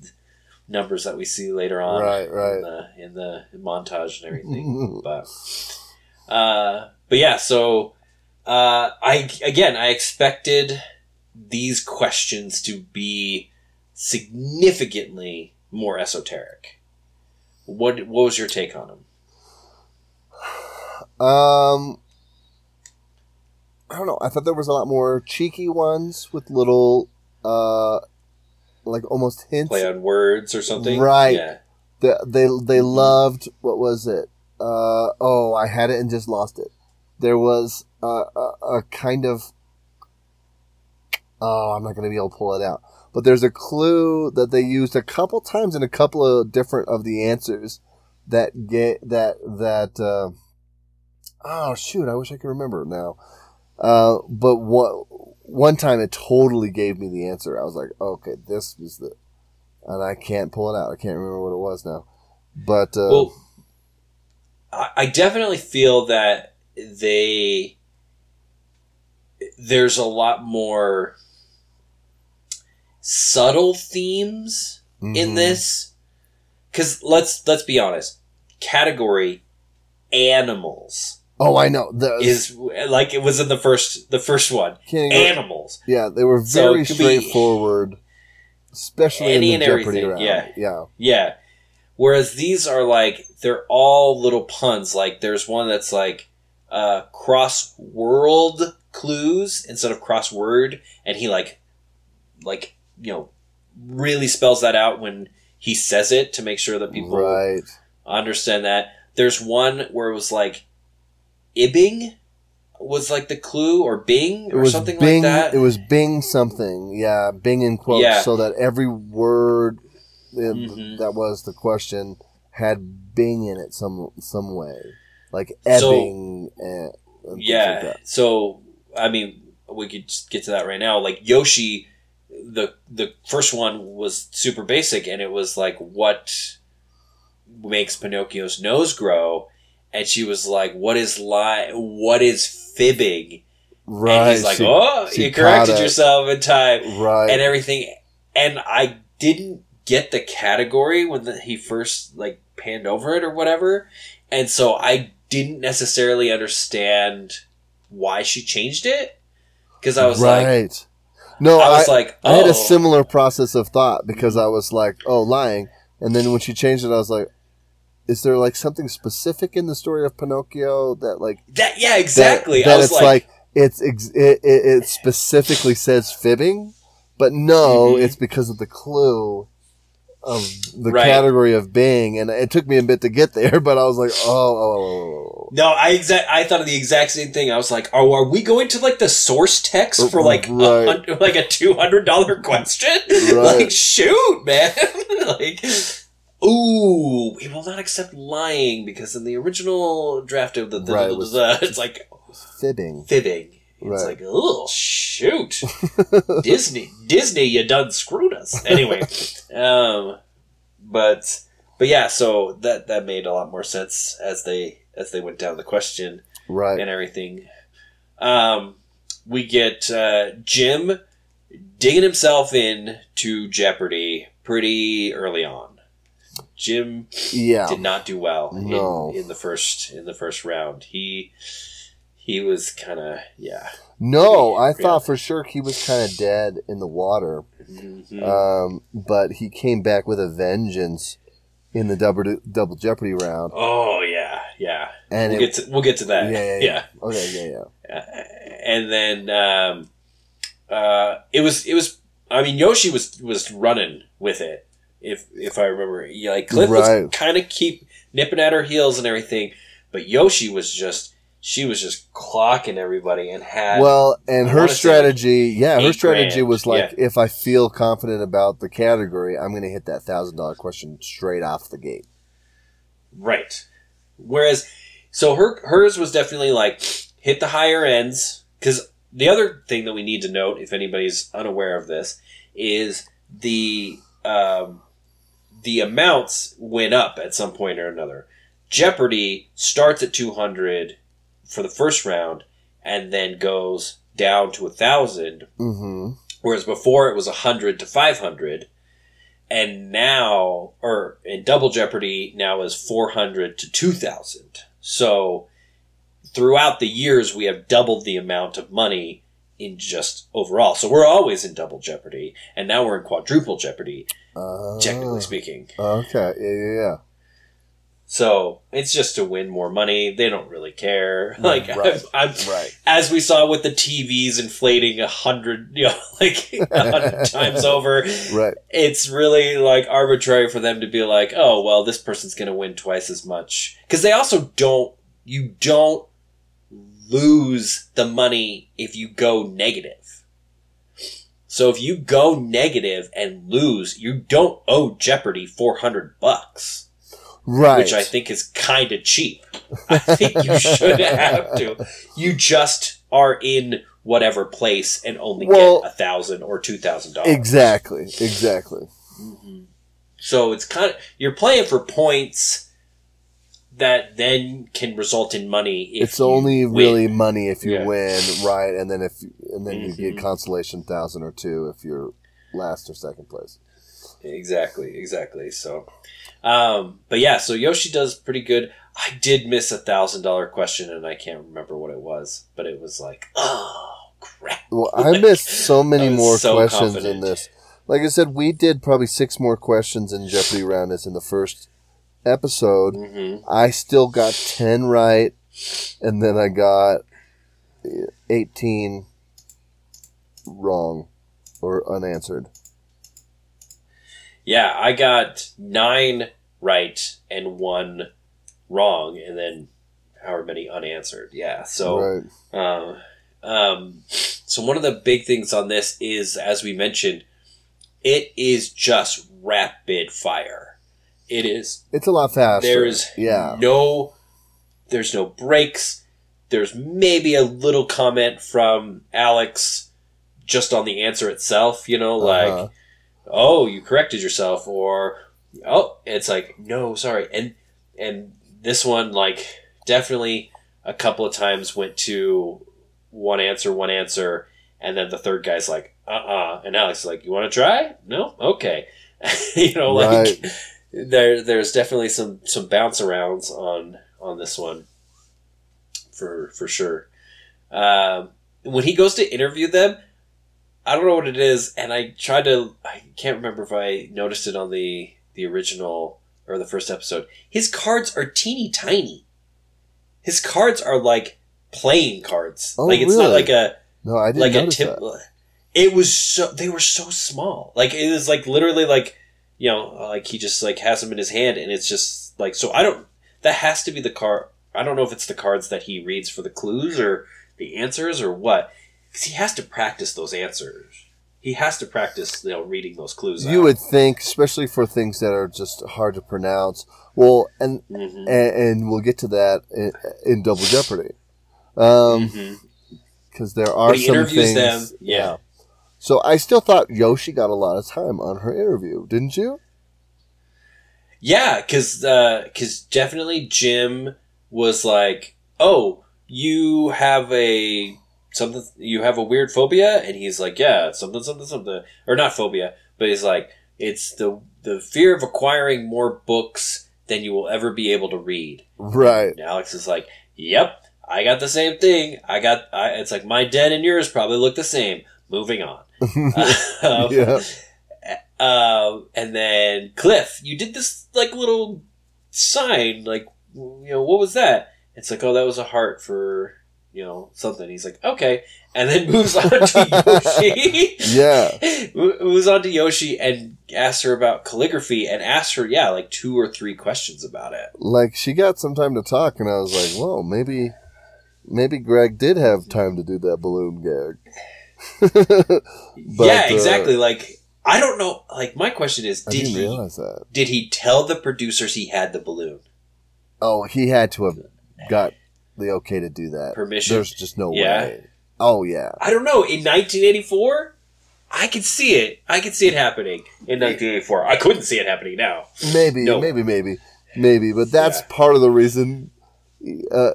numbers that we see later on, Right, right. in the in the montage and everything. but uh, but yeah, so uh, I again I expected these questions to be significantly more esoteric. What what was your take on them? Um, I don't know. I thought there was a lot more cheeky ones with little, uh, like almost hints. Play on words or something, Right. Yeah, They they, they loved what was it? Uh, oh, I had it and just lost it. There was a, a, a kind of. Oh, I'm not going to be able to pull it out. But there's a clue that they used a couple times in a couple of different of the answers that get that that. Uh, oh shoot! I wish I could remember now. Uh, but one one time it totally gave me the answer. I was like, okay, this was the, and I can't pull it out. I can't remember what it was now. But uh, Well, I definitely feel that they there's a lot more subtle themes in Mhm. this because let's let's be honest category animals Oh, I know. The, is like it was in the first the first one animals yeah, they were very be straightforward, especially in the and Jeopardy everything, round. yeah. yeah. yeah whereas these are like they're all little puns like there's one that's like uh cross world clues instead of crossword and he like like you know really spells that out when he says it to make sure that people Right. understand that. There's one where it was like Ibbing was like the clue or Bing or something Bing. like that. It was Bing something. Yeah, Bing in quotes, Yeah. so that every word Mhm. that was the question had Bing in it some some way, like So- ebbing and, and yeah. like so I mean, we could get to that right now. Like Yoshi, the the first one was super basic, and it was like what makes Pinocchio's nose grow, and she was like, "What is lie? What is fibbing?" Right. and he's like, she- "Oh, she you corrected yourself in time." right. and everything. And I didn't get the category when the, he first like panned over it or whatever, and so I didn't necessarily understand why she changed it because I was like, right. no, I I, was like, I had oh. a similar process of thought because I was like, oh, lying, and then when she changed it, I was like. Is there like something specific in the story of Pinocchio that like that. Yeah, exactly. That, I was it's like, like, it's ex- it, it, it specifically says fibbing, but no, Mhm. it's because of the clue of the Right. category of Bing, and it took me a bit to get there, but I was like, oh, oh, oh, oh, no, I exact. I thought of the exact same thing. I was like, "Oh, are we going to like the source text for like a Right. hun- like a two hundred dollar question? Right. like, shoot, man! like, ooh, we will not accept lying because in the original draft of the, the, the- the- it's like fibbing. fibbing. It's Right. like, oh shoot, Disney, Disney, you done screwed us. Anyway, um, but but yeah, so that that made a lot more sense as they as they went down the question Right. and everything. Um, we get uh, Jim digging himself in to Jeopardy pretty early on. Jim Yeah. did not do well No. in, in the first in the first round. He he was kind of yeah. No, I thought for sure he was kind of dead in the water, Mhm. um, but he came back with a vengeance in the double double Jeopardy round, oh yeah, yeah. and We'll it, get to we'll get to that. Yeah, yeah, yeah. yeah. okay, yeah, yeah. Uh, and then um, uh, it was it was I mean Yoshi was was running with it if if I remember yeah, like Cliff Right. was kind of keep nipping at her heels and everything but Yoshi was just she was just clocking everybody and had Well, and I her strategy, yeah, her strategy grand, was like, if I feel confident about the category, I'm going to hit that thousand dollar question straight off the gate. right whereas so her hers was definitely like hit the higher ends because the other thing that we need to note if anybody's unaware of this is the um, the amounts went up at some point or another. Jeopardy starts at 200 for the first round and then goes down to a thousand, Mm-hmm. whereas before it was a 100 to 500. And now, or in Double Jeopardy, now is 400 to 2,000. So throughout the years, we have doubled the amount of money in just overall. So we're always in Double Jeopardy, and now we're in Quadruple Jeopardy, Uh, technically speaking. Okay, yeah, yeah, yeah. So it's just to win more money. They don't really care. Like Right. I'm, I'm, Right. as we saw with the TVs inflating a hundred, you know, like a hundred times over. Right. It's really like arbitrary for them to be like, oh well, this person's going to win twice as much because they also don't. You don't lose the money if you go negative. So if you go negative and lose, you don't owe Jeopardy four hundred bucks Right. which I think is kind of cheap. I think you should have to. You just are in whatever place and only Well- get a thousand or two thousand dollars. Exactly. Exactly. Mhm. So it's kind of you're playing for points. that then can result in money. If it's you only win. really money if you Yeah. win, right? And then if and then you get Mhm. consolation thousand or two if you're last or second place. Exactly, exactly. So, um, but yeah, so Yoshi does pretty good. I did miss a thousand dollar question, and I can't remember what it was, but it was like, oh crap. Well, I missed so many more so questions confident. in this. Like I said, we did probably six more questions in Jeopardy round as in the first episode. hmm I still got 10 right, and then I got 18 wrong or unanswered. Yeah, I got nine right and one wrong, and then however many unanswered. Yeah, so. right. Um, um, so one of the big things on this is, as we mentioned, it is just rapid fire. It is. It's a lot faster. There's yeah. no. There's no breaks. There's maybe a little comment from Alex just on the answer itself. You know, like, Uh-huh. "Oh, you corrected yourself," or "Oh, it's like no, sorry." And and this one, like, definitely a couple of times went to one answer, one answer, and then the third guy's like, "Uh, uh and Alex is like, "You want to try?" No, okay. you know, like there, there's definitely some some bounce arounds on on this one, for for sure. Um, when he goes to interview them, I don't know what it is, and I tried to. I can't remember if I noticed it on the the original or the first episode. His cards are teeny tiny. His cards are like playing cards. Oh, like it's not really? like a No, I didn't like a notice tip. that. It was so they were so small. Like it was like literally like you know like he just like has them in his hand and it's just like so I don't that has to be the card. I don't know if it's the cards that he reads for the clues or the answers or what because he has to practice those answers. He has to practice you know reading those clues. You would think, especially for things that are just hard to pronounce. Well, and hmm and, and we'll get to that in, in Double Jeopardy, because hmm there are some interviews things. them, yeah. So I still thought Yoshi got a lot of time on her interview, didn't you? Yeah, because because definitely Jim was like, "Oh, you have a something. You have a weird phobia," and he's like, "Yeah, something, something, something, or not phobia, but he's like, it's the the fear of acquiring more books than you will ever be able to read." Right. And Alex is like, "Yep, I got the same thing. I got. I, it's like my den and yours probably look the same." Moving on. Um, yeah. um, and then Cliff, you did this like little sign, like you know, what was that? It's like, oh, that was a heart for you know something. He's like, okay, and then moves on to Yoshi. Yeah. moves on to Yoshi and asks her about calligraphy and asks her, yeah, like two or three questions about it. Like she got some time to talk, and I was like, "Whoa, maybe, maybe Greg did have time to do that balloon gag." But, yeah, uh, exactly. like I don't know. Like my question is, did he realize that. did he tell the producers he had the balloon Oh, he had to have got the okay to do that. permission? There's just no Yeah. way. Oh yeah. I don't know. In 1984, I could see it. I could see it happening in 1984. I couldn't see it happening now. Maybe, No. maybe, maybe, maybe. But that's Yeah. part of the reason uh,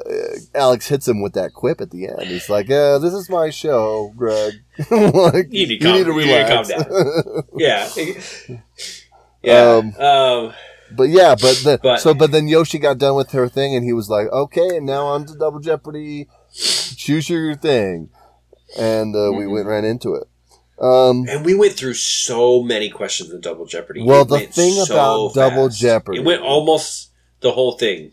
Alex hits him with that quip at the end. He's like, uh, "This is my show, Greg. like, You need to calm- you need to calm relax." Yeah. yeah. Um, Um, but yeah, but, the, But- so but then Yoshi got done with her thing, and he was like, "Okay, and now on to Double Jeopardy. Choose your thing." And uh, we Mhm. went right into it. Um, and we went through so many questions in Double Jeopardy. Well, It the thing so about Double. Jeopardy- it went almost the whole thing.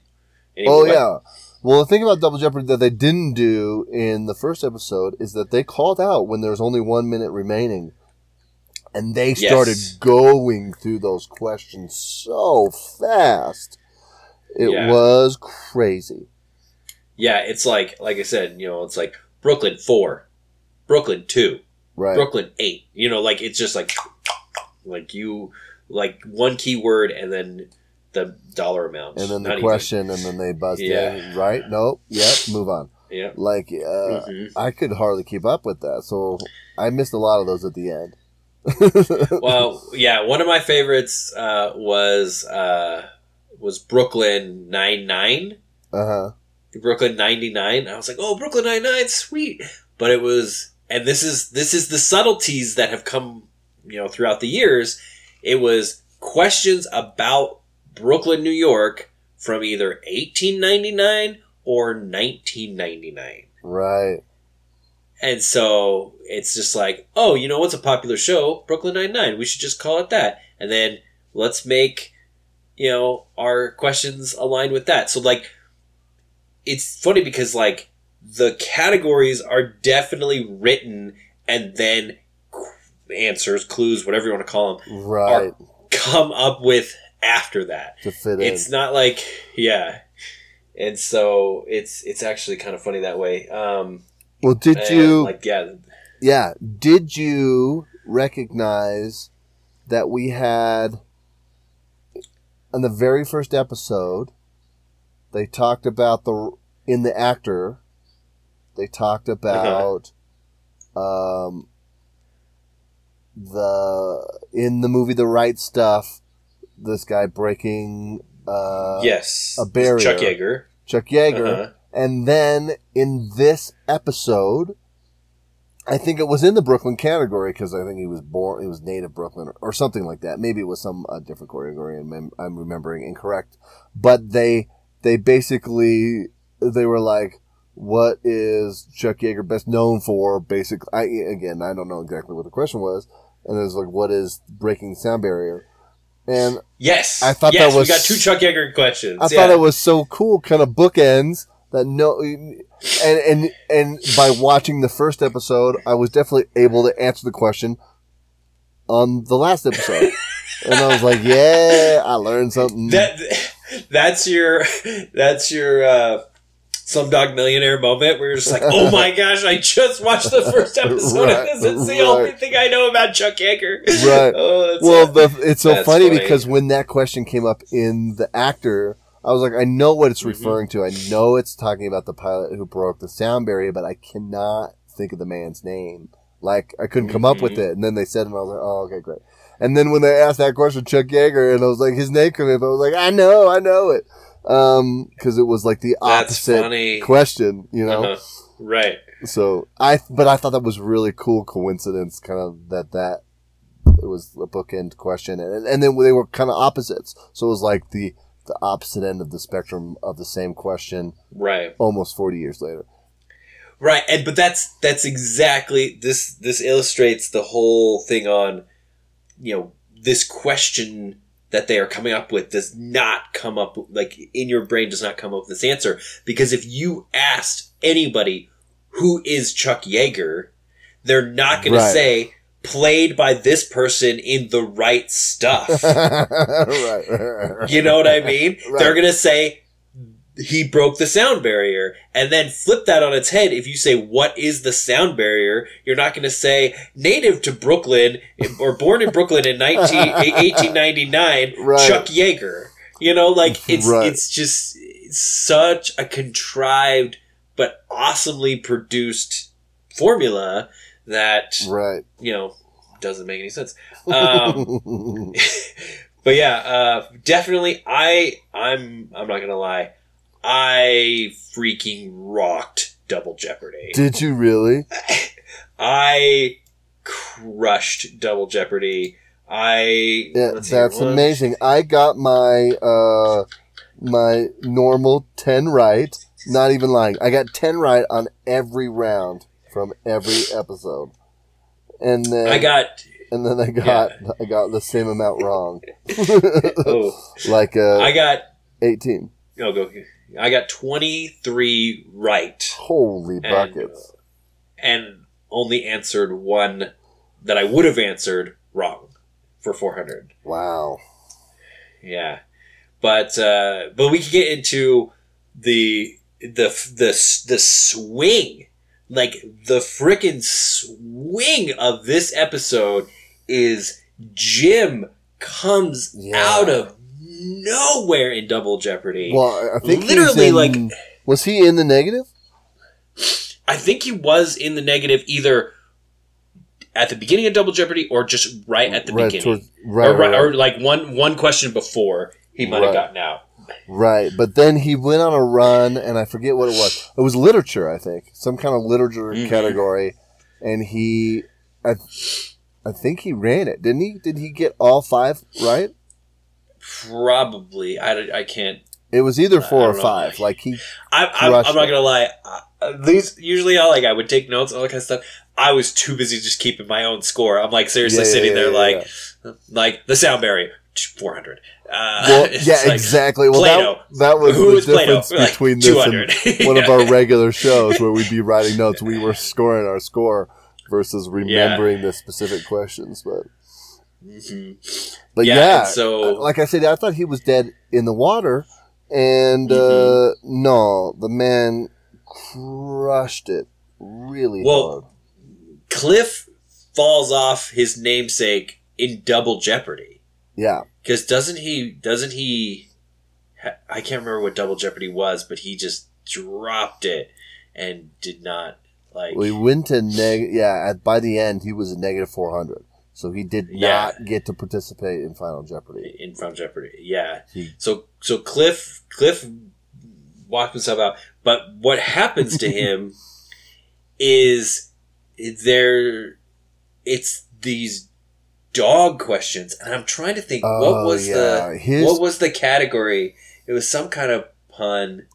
It Oh yeah. Well, the thing about Double Jeopardy that they didn't do in the first episode is that they called out when there was only one minute remaining, and they Yes. started going through those questions so fast. It Yeah. was crazy. Yeah, it's like like I said, you know, it's like Brooklyn four, Brooklyn two, Right. Brooklyn eight. You know, like it's just like like you like one keyword and then the dollar amount. and then the Not even- question, and then they buzzed Yeah. in. Right? Nope. Yep. Move on. Yeah. Like uh, Mhm. I could hardly keep up with that, so I missed a lot of those at the end. Well, yeah, one of my favorites uh, was uh, was Brooklyn Nine Nine, Uh huh. Brooklyn ninety nine. I was like, oh, Brooklyn Nine Nine, sweet. But it was, and this is this is the subtleties that have come, you know, throughout the years. It was questions about Brooklyn, New York, from either eighteen ninety nine or nineteen ninety nine. Right. And so it's just like, oh, you know what's a popular show? Brooklyn Nine Nine. We should just call it that. And then let's make, you know, our questions align with that. So like, it's funny because like the categories are definitely written and then answers, clues, whatever you want to call them, Right. come up with after that. to fit in. It's not like yeah. And so it's it's actually kind of funny that way. Um, well, did and, you? like yeah yeah. Did you recognize that we had in the very first episode? They talked about the in the actor. They talked about um, the in the movie The Right Stuff. This guy breaking uh, yes a barrier. Chuck Yeager Chuck Yeager. Uh-huh. And then in this episode, I think it was in the Brooklyn category because I think he was born, he was native Brooklyn or, or something like that. Maybe it was some uh, different category, and I'm, I'm remembering incorrect. But they they basically they were like, "What is Chuck Yeager best known for?" Basically, I again I don't know exactly what the question was, and it was like, "What is breaking the sound barrier?" And yes I thought yes, that was- we got two Chuck Yeager questions I yeah. thought it was so cool, kind of bookends that no, and and and by watching the first episode, I was definitely able to answer the question on the last episode, and I was like, yeah, I learned something. that that's your that's your uh Slumdog Millionaire moment where you're just like, oh my gosh, I just watched the first episode Right, of this. It's the right. only thing I know about Chuck Yeager. Right. Oh, well, a- the, it's so funny, funny. because when that question came up in the actor, I was like, I know what it's Mhm. referring to. I know it's talking about the pilot who broke the sound barrier, but I cannot think of the man's name. Like I couldn't come up with Mhm. it, and then they said, it, and I was like, oh, okay, great. And then when they asked that question, Chuck Yeager, and I was like, his name came up, I was like, I know, I know it, um, because it was like the opposite question, you know. Uh-huh. Right. So I, but I thought that was really cool coincidence, kind of that that it was a bookend question, and and then they were kind of opposites. So it was like the the opposite end of the spectrum of the same question, Right. almost forty years later. Right, and but that's that's exactly this this illustrates the whole thing on you know this question that they are coming up with does not come up like in your brain does not come up with this answer because if you asked anybody who is Chuck Yeager, they're not going Right. to say played by this person in the right stuff. right. You know what I mean? They're gonna say he broke the sound barrier, and then flip that on its head. If you say what is the sound barrier, you're not gonna say native to Brooklyn or born in Brooklyn in 19, 1899, Right. Chuck Yeager. You know, like it's Right. it's just such a contrived but awesomely produced formula that Right. you know doesn't make any sense. Um, but yeah, uh, definitely. I I'm I'm not gonna lie. I freaking rocked Double Jeopardy. Did you really? I crushed Double Jeopardy. I Yeah, that's one- amazing. I got my uh my normal ten right. Not even lying. I got ten right on every round from every episode. And then I got and then I got I got the same amount wrong. oh like uh I got 18. no go I got twenty three right Holy and buckets. and only answered one that I would have answered wrong for four hundred. Wow. Yeah, but uh, but we can get into the the the the swing, like the freaking swing of this episode is Jim comes Yeah. out of nowhere in Double Jeopardy. Well, I think Literally, in, like- was he in the negative? I think he was in the negative either at the beginning of Double Jeopardy or just right at the beginning. towards- right, or, right, or like one one question before he might have Right. gotten out. Right, but then he went on a run, and I forget what it was. It was literature, I think, some kind of literature Mhm. category, and he, I, I think he ran it, didn't he? Did he get all five right? Probably. I, I can't. It was either four or know. five. Like he, I, I'm, I'm not gonna lie. These usually I like I would take notes and all that kind of stuff. I was too busy just keeping my own score. I'm like seriously yeah, sitting yeah, there yeah, like like the sound barrier 400. Uh, well, yeah, like, exactly. Well, Plato. that that was Who the Plato? difference Like, between this and 200. one of our regular shows where we'd be writing notes. We were scoring our score versus remembering the specific questions, but. Mhm. But Yeah, yeah, so- like I said, I thought he was dead in the water, and Mm-hmm. uh, no, the man crushed it really Well, hard. Cliff falls off his namesake in Double Jeopardy. Yeah, Because doesn't he? Doesn't he? I can't remember what Double Jeopardy was, but he just dropped it and did not like. we went to neg. Yeah, at, by the end, he was a negative four hundred, so he did Yeah. not get to participate in Final Jeopardy. in Final Jeopardy. Yeah. He- So so Cliff Cliff walked himself out, but what happens to him is there. It's these dog questions, and I'm trying to think what Oh, was yeah. the His- what was the category. It was some kind of pun.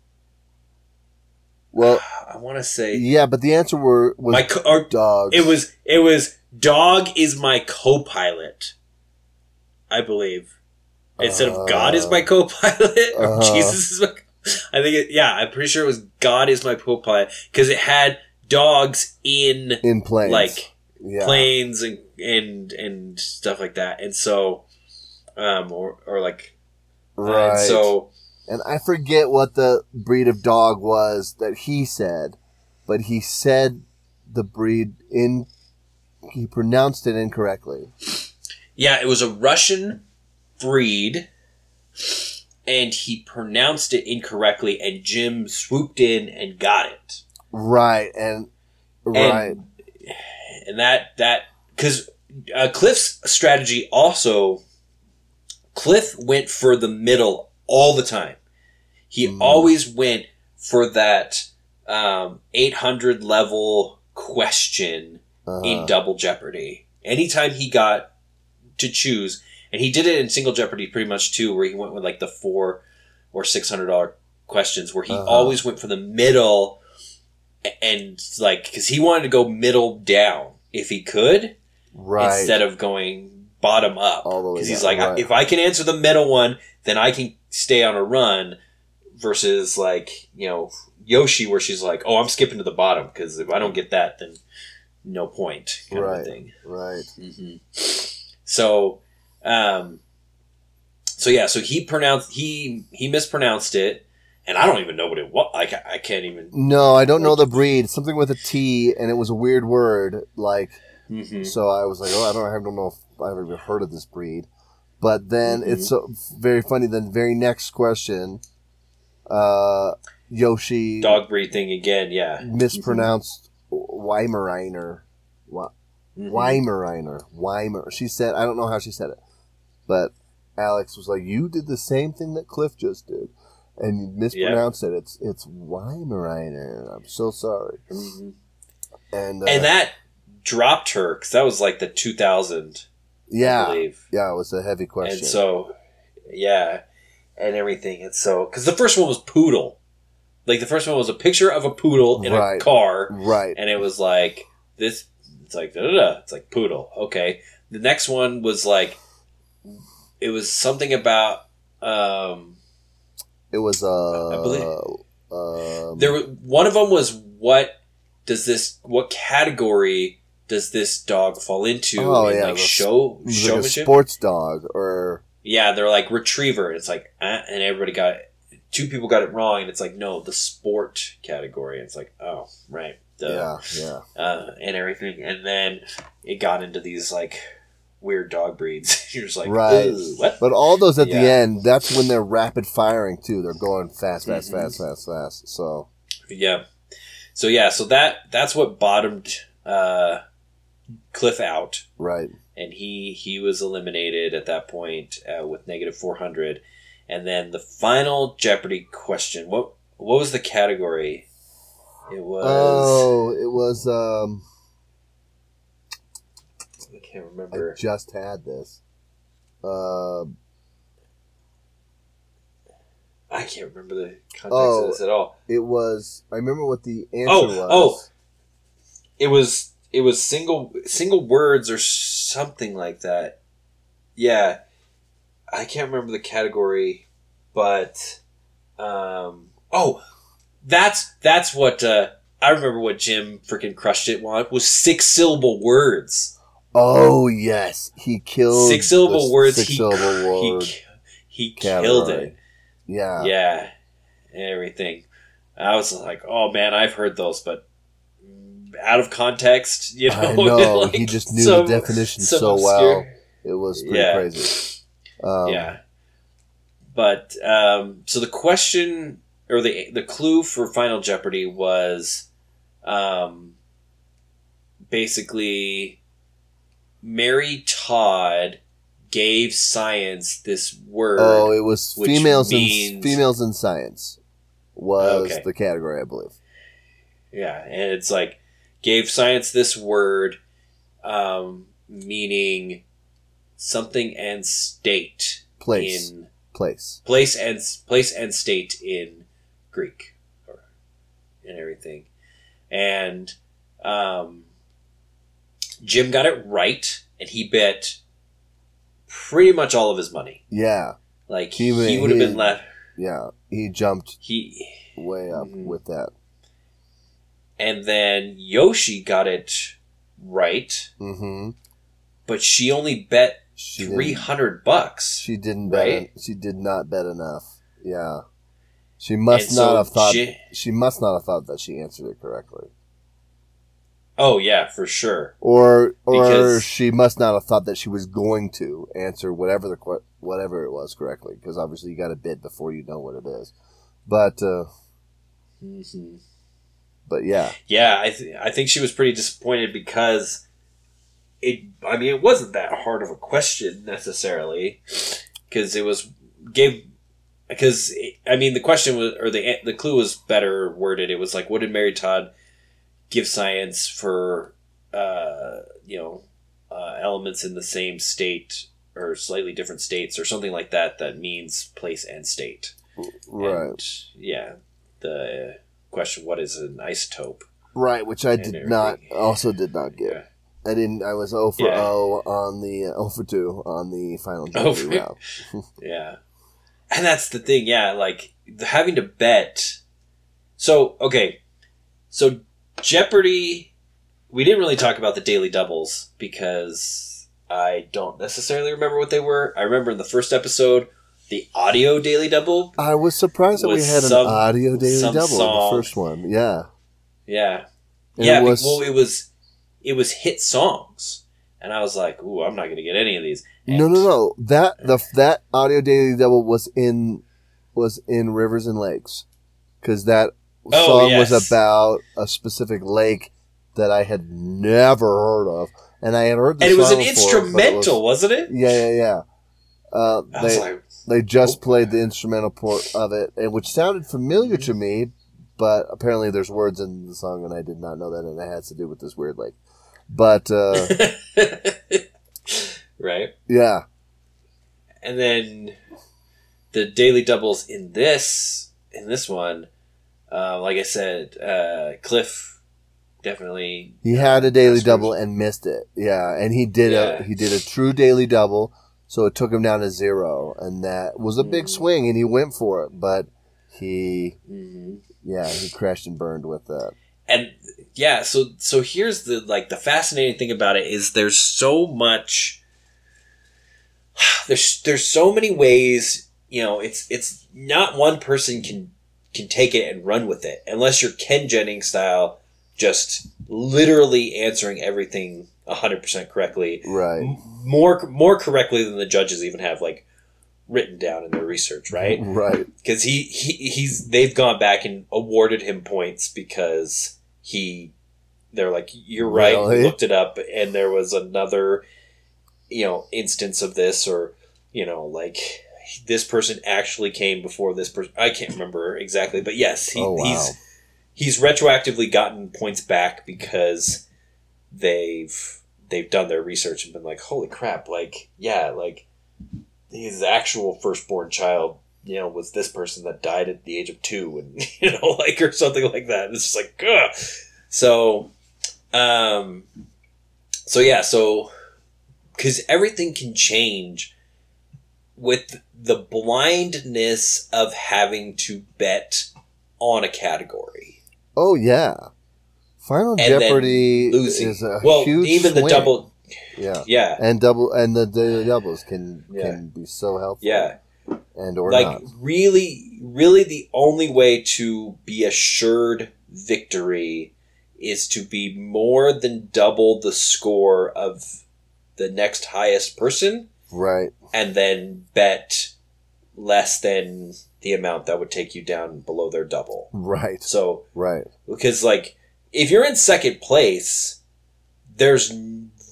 Well, I want to say yeah, but the answer were was my co- or dogs. it was it was dog is my co-pilot. I believe instead of God is my co-pilot or Uh-huh. Jesus is my. I think it, yeah, I'm pretty sure it was God is my co-pilot because it had dogs in in planes, like yeah. planes and and and stuff like that, and so um or or like right. and so and I forget what the breed of dog was that he said, but he said the breed in he pronounced it incorrectly. Yeah, it was a Russian breed, and he pronounced it incorrectly, and Jim swooped in and got it. Right, and right, And that that because uh, Cliff's strategy also, Cliff went for the middle all the time. He Mm. always went for that um, 800 level question uh, in Double Jeopardy. Anytime he got to choose, and he did it in Single Jeopardy pretty much too, where he went with like the four or six hundred dollar questions, where he Uh-huh. always went for the middle, and like because he wanted to go middle down if he could, right. instead of going bottom up. All the way Because he's like, right. if I can answer the middle one, then I can stay on a run. Versus like you know Yoshi, where she's like, "Oh, I'm skipping to the bottom because if I don't get that, then no point." Right. thing. right. hmm So, um, so yeah, so he pronounced he he mispronounced it, and I don't even know what it was. Like I can't even. No, I don't know the breed. Something with a T, and it was a weird word. Like Mhm. so, I was like, oh, I don't, I don't know if I've ever heard of this breed. But then Mhm. it's so very funny. The very next question, uh, Yoshi Dog breed thing again. Yeah. mispronounced Weimaraner. Wa- Mhm. Weimaraner. Weimer. She said, I don't know how she said it, but Alex was like, "You did the same thing that Cliff just did, and you mispronounced it. It's it's Weimaraner. I'm so sorry." Mhm. And uh, And that dropped her because that was like the 2000, I yeah, yeah, it was a heavy question. And so, yeah, and everything. And so, because the first one was poodle, like the first one was a picture of a poodle in Right. a car, right, and it was like this. It's like da da da. It's like poodle. Okay. The next one was like, it was something about. um it was uh, I believe- um, There, wa- one of them was what does this? What category does this dog fall into? Oh, in yeah, like show like a sports dog or Yeah, they're like retriever. It's like, uh, and everybody got two people got it wrong, and it's like no, the sport category. It's like oh right, duh. yeah, yeah. uh, and everything, and then it got into these like weird dog breeds. You're just like Right. What? But all those at the end, that's when they're rapid firing too. They're going fast, fast, Mhm. fast, fast, fast. So Yeah. So yeah, so that that's what bottomed uh, Cliff out. right, and he he was eliminated at that point uh, with negative 400 And then the final Jeopardy question. What what was the category? It was Oh, it was. Um, I can't remember. I just had this. Uh, I can't remember the context Oh. of this at all. it was. I remember what the answer Oh, was. oh. It was it was single single words or something like that. Yeah. I can't remember the category, but um oh, that's that's what uh I remember what Jim freaking crushed it on was six syllable words. Oh yes, he killed Six syllable words. Six he syllable he word. ki- he killed it. Yeah. yeah, everything. I was like, oh man, I've heard those, but out of context, you know. I know. like, he just knew some- the definition so obscure- well. It was pretty Yeah. crazy. Um, yeah. But um, so the question or the the clue for Final Jeopardy was um, basically Mary Todd gave science this word. Oh, it was females means- in females in science was Okay. the category, I believe. Yeah, and it's like gave science this word, um, meaning something and state Place, in place. place and place and state in Greek, or and everything, and um, Jim got it right, and he bet pretty much all of his money. Yeah, Like He he, would have been left. yeah. He jumped He way up Mhm. with that. And then Yoshi got it right, Mm-hmm. but she only bet She three bucks. she didn't bet. right? She did not bet enough. Yeah, she must And not so have thought. Ji- she must not have thought that she answered it correctly, oh yeah, for sure. or or Because- she must not have thought that she was going to answer whatever the whatever it was correctly. Because obviously you got to bid before you know what it is. But uh, but yeah, Yeah, I th- I think she was pretty disappointed because it. I mean, it wasn't that hard of a question necessarily because it was gave because I mean the question was or the the clue was better worded. It was like, what did Mary Todd give science for? Uh, you know, uh, elements in the same state or slightly different states or something like that. That means place and state. right. And, yeah. The question: What is an isotope? Right, which I did not, also did not get. Yeah. I didn't. I was 0 for Yeah. 0 on the uh, 0 for 2 on the final Oh, Jeopardy round. Yeah. And that's the thing, yeah, like having to bet. So, okay. So Jeopardy we didn't really talk about the daily doubles because I don't necessarily remember what they were. I remember in the first episode the audio daily double. I was surprised that we Was had an audio daily double in song. the first one. Yeah, Yeah. And yeah, it was- well it was it was hit songs. And I was like, "Ooh, I'm not going to get any of these." no, And- no, no. That the that audio daily double was in was in Rivers and Lakes because that Oh, song yes. was about a specific lake that I had never heard of, and I had heard the And it was an before, instrumental, was- wasn't it? yeah, yeah, yeah. Uh, I was they, like, They just Oh. played the instrumental part of it, and which sounded familiar to me, but apparently there's words in the song, and I did not know that, and it has to do with this weird lake. But uh, right. yeah, And then the daily doubles in this in this one, uh, like I said, uh, Cliff definitely. he had a daily double and missed it. Yeah, and he did Yeah. a he did a true daily double, so it took him down to zero, and that was a big Mhm. swing, and he went for it, but he Mhm. yeah he crashed and burned with that. And yeah, so so here's the like the fascinating thing about it is there's so much. There's there's so many ways you know it's it's not one person can can take it and run with it unless you're Ken Jennings style, just literally answering everything hundred percent correctly Right, m- more more correctly than the judges even have like written down in their research, right? right, Because he, he he's they've gone back and awarded him points because he they're like you're right. Really? Looked it up, and there was another you know instance of this, or you know like this person actually came before this person. I can't remember exactly, but yes, he, Oh, wow. he's he's retroactively gotten points back because they've they've done their research and been like, holy crap, like yeah, like his actual firstborn child, you know, was this person that died at the age of two, and you know, like or something like that. And It's just like, ugh. so, um, so yeah, so because everything can change with the blindness of having to bet on a category. Oh yeah, Final Jeopardy is a well, huge even the swing. double, Yeah, yeah, and double and the daily doubles can Yeah. can be so helpful. yeah. and or like not. really, really, the only way to be assured victory is to be more than double the score of the next highest person, Right. and then bet less than the amount that would take you down below their double. Right. So Right. because like if you're in second place there's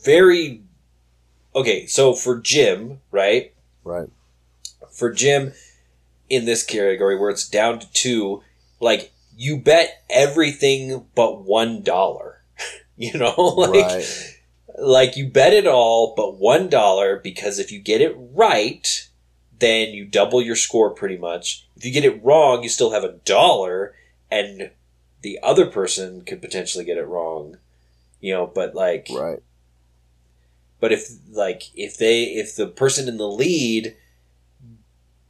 very okay so for jim right Right. for jim in this category where it's down to two like you bet everything but one dollar you know like right. like you bet it all but one dollar because if you get it right then you double your score pretty much if you get it wrong you still have a dollar and the other person could potentially get it wrong you know but like Right. but if like if they if the person in the lead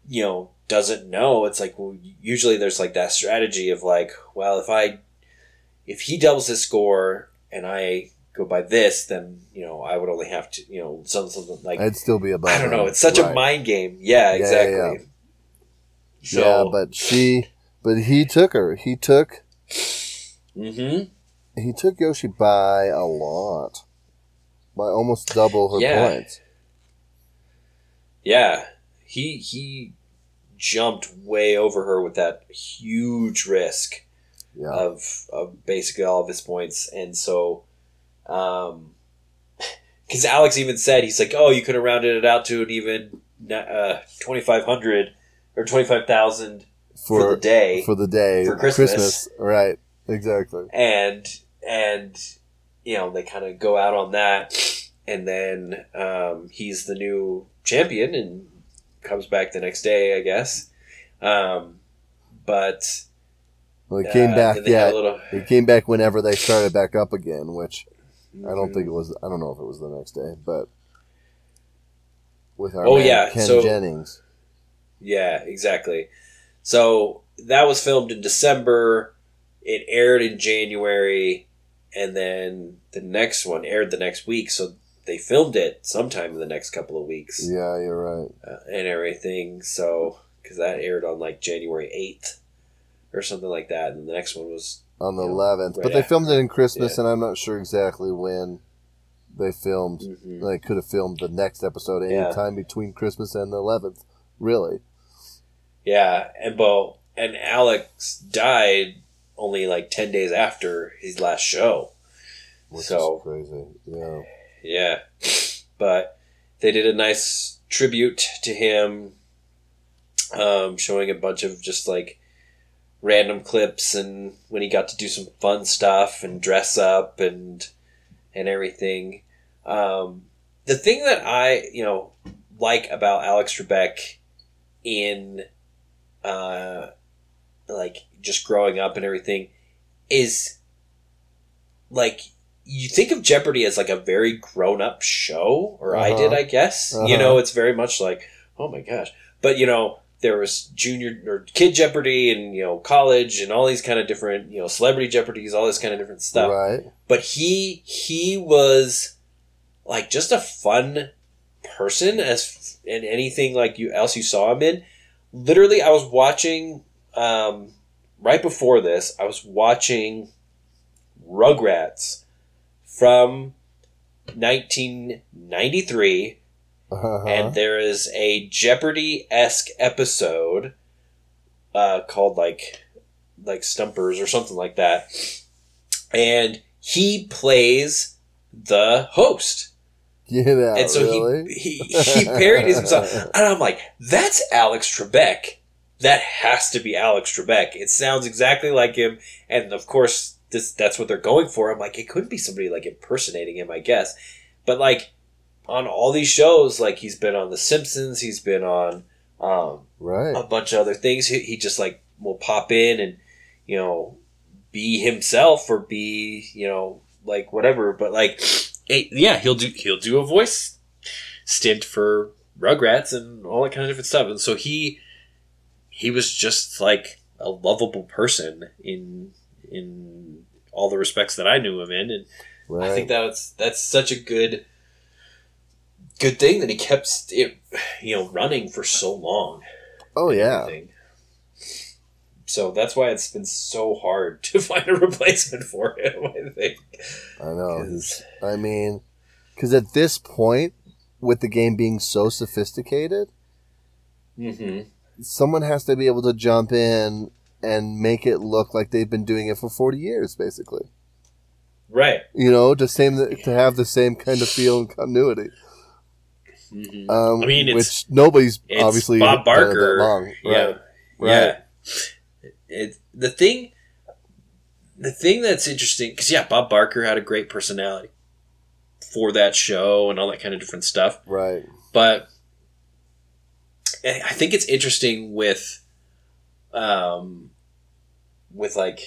you know doesn't know it's like well usually there's like that strategy of like well if i if he doubles his score and i go by this then you know i would only have to you know something, something like I'd still be above. i don't know it's such a mind game yeah Yeah, exactly yeah, so yeah, but she, but he took her. He took hmm he took Yoshi by a lot, by almost double her Yeah. points. yeah he he jumped way over her with that huge risk Yeah. of of basically all of his points, and so, um, because Alex even said he's like, oh, you could have rounded it out to an even uh, twenty five hundred or twenty five thousand for, the day, for the day For Christmas. Right. Exactly. and and you know they kind of go out on that, and then um, he's the new champion and comes back the next day, I guess. Um, but Well, he came uh, back. then they had Yeah. little. He came back whenever they started back up again, which I don't think it was. I don't know if it was the next day, but with our Oh, yeah, Ken so- Jennings. Yeah, exactly. So that was filmed in December. It aired in January, and then the next one aired the next week. So they filmed it sometime in the next couple of weeks Yeah, you're right. uh, and everything. So because that aired on like January eighth or something like that, and the next one was On the Yeah, 11th, right but they after. filmed it in Christmas, Yeah. and I'm not sure exactly when they filmed. Mhm. They could have filmed the next episode any Yeah. time between Christmas and the 11th. Really? yeah, and Bo and Alex died only like ten days after his last show. Which So- crazy. Yeah. Yeah. But they did a nice tribute to him, um, showing a bunch of just like random clips and when he got to do some fun stuff and dress up and and everything. Um, the thing that I, you know, like about Alex Trebek in uh like just growing up and everything is like you think of Jeopardy as like a very grown up show, or I Uh-huh. did, I guess. You Uh-huh. know, it's very much like, oh my gosh. But, you know, there was junior or kid Jeopardy and, you know, college and all these kind of different, you know, celebrity Jeopardies, all this kind of different stuff. Right. But he, he was like just a fun person as in anything like you else you saw him in. Literally, I was watching, um, right before this, I was watching Rugrats from 1993, Uh-huh. and there is a Jeopardy esque episode uh, called like like Stumpers or something like that, and he plays the host Get out, and so really? he, he he parodies himself, and I'm like, that's Alex Trebek. That has to be Alex Trebek. It sounds exactly like him, and of course, this that's what they're going for. I'm like, it couldn't be somebody like impersonating him, I guess. But like on all these shows, like he's been on The Simpsons, he's been on um, right. a bunch of other things. He, he just like will pop in and you know be himself or be you know like whatever. But like eh, yeah, he'll do he'll do a voice stint for Rugrats and all that kind of different stuff. And so he he was just like a lovable person in in all the respects that I knew him in, and right. I think that's that's such a good good thing that he kept it you know running for so long. oh yeah. everything. So that's why it's been so hard to find a replacement for him. I think. I know. I mean, because at this point, with the game being so sophisticated, Mhm. Someone has to be able to jump in and make it look like they've been doing it for 40 years, basically. Right. You know, to same to have the same kind of feel and continuity. Mhm. Um, I mean, it's- which nobody's obviously Bob Barker. long. Yeah. Right. Right. Yeah. It, the thing, the thing that's interesting, because yeah, Bob Barker had a great personality for that show and all that kind of different stuff. Right. but I I think it's interesting with, um, with like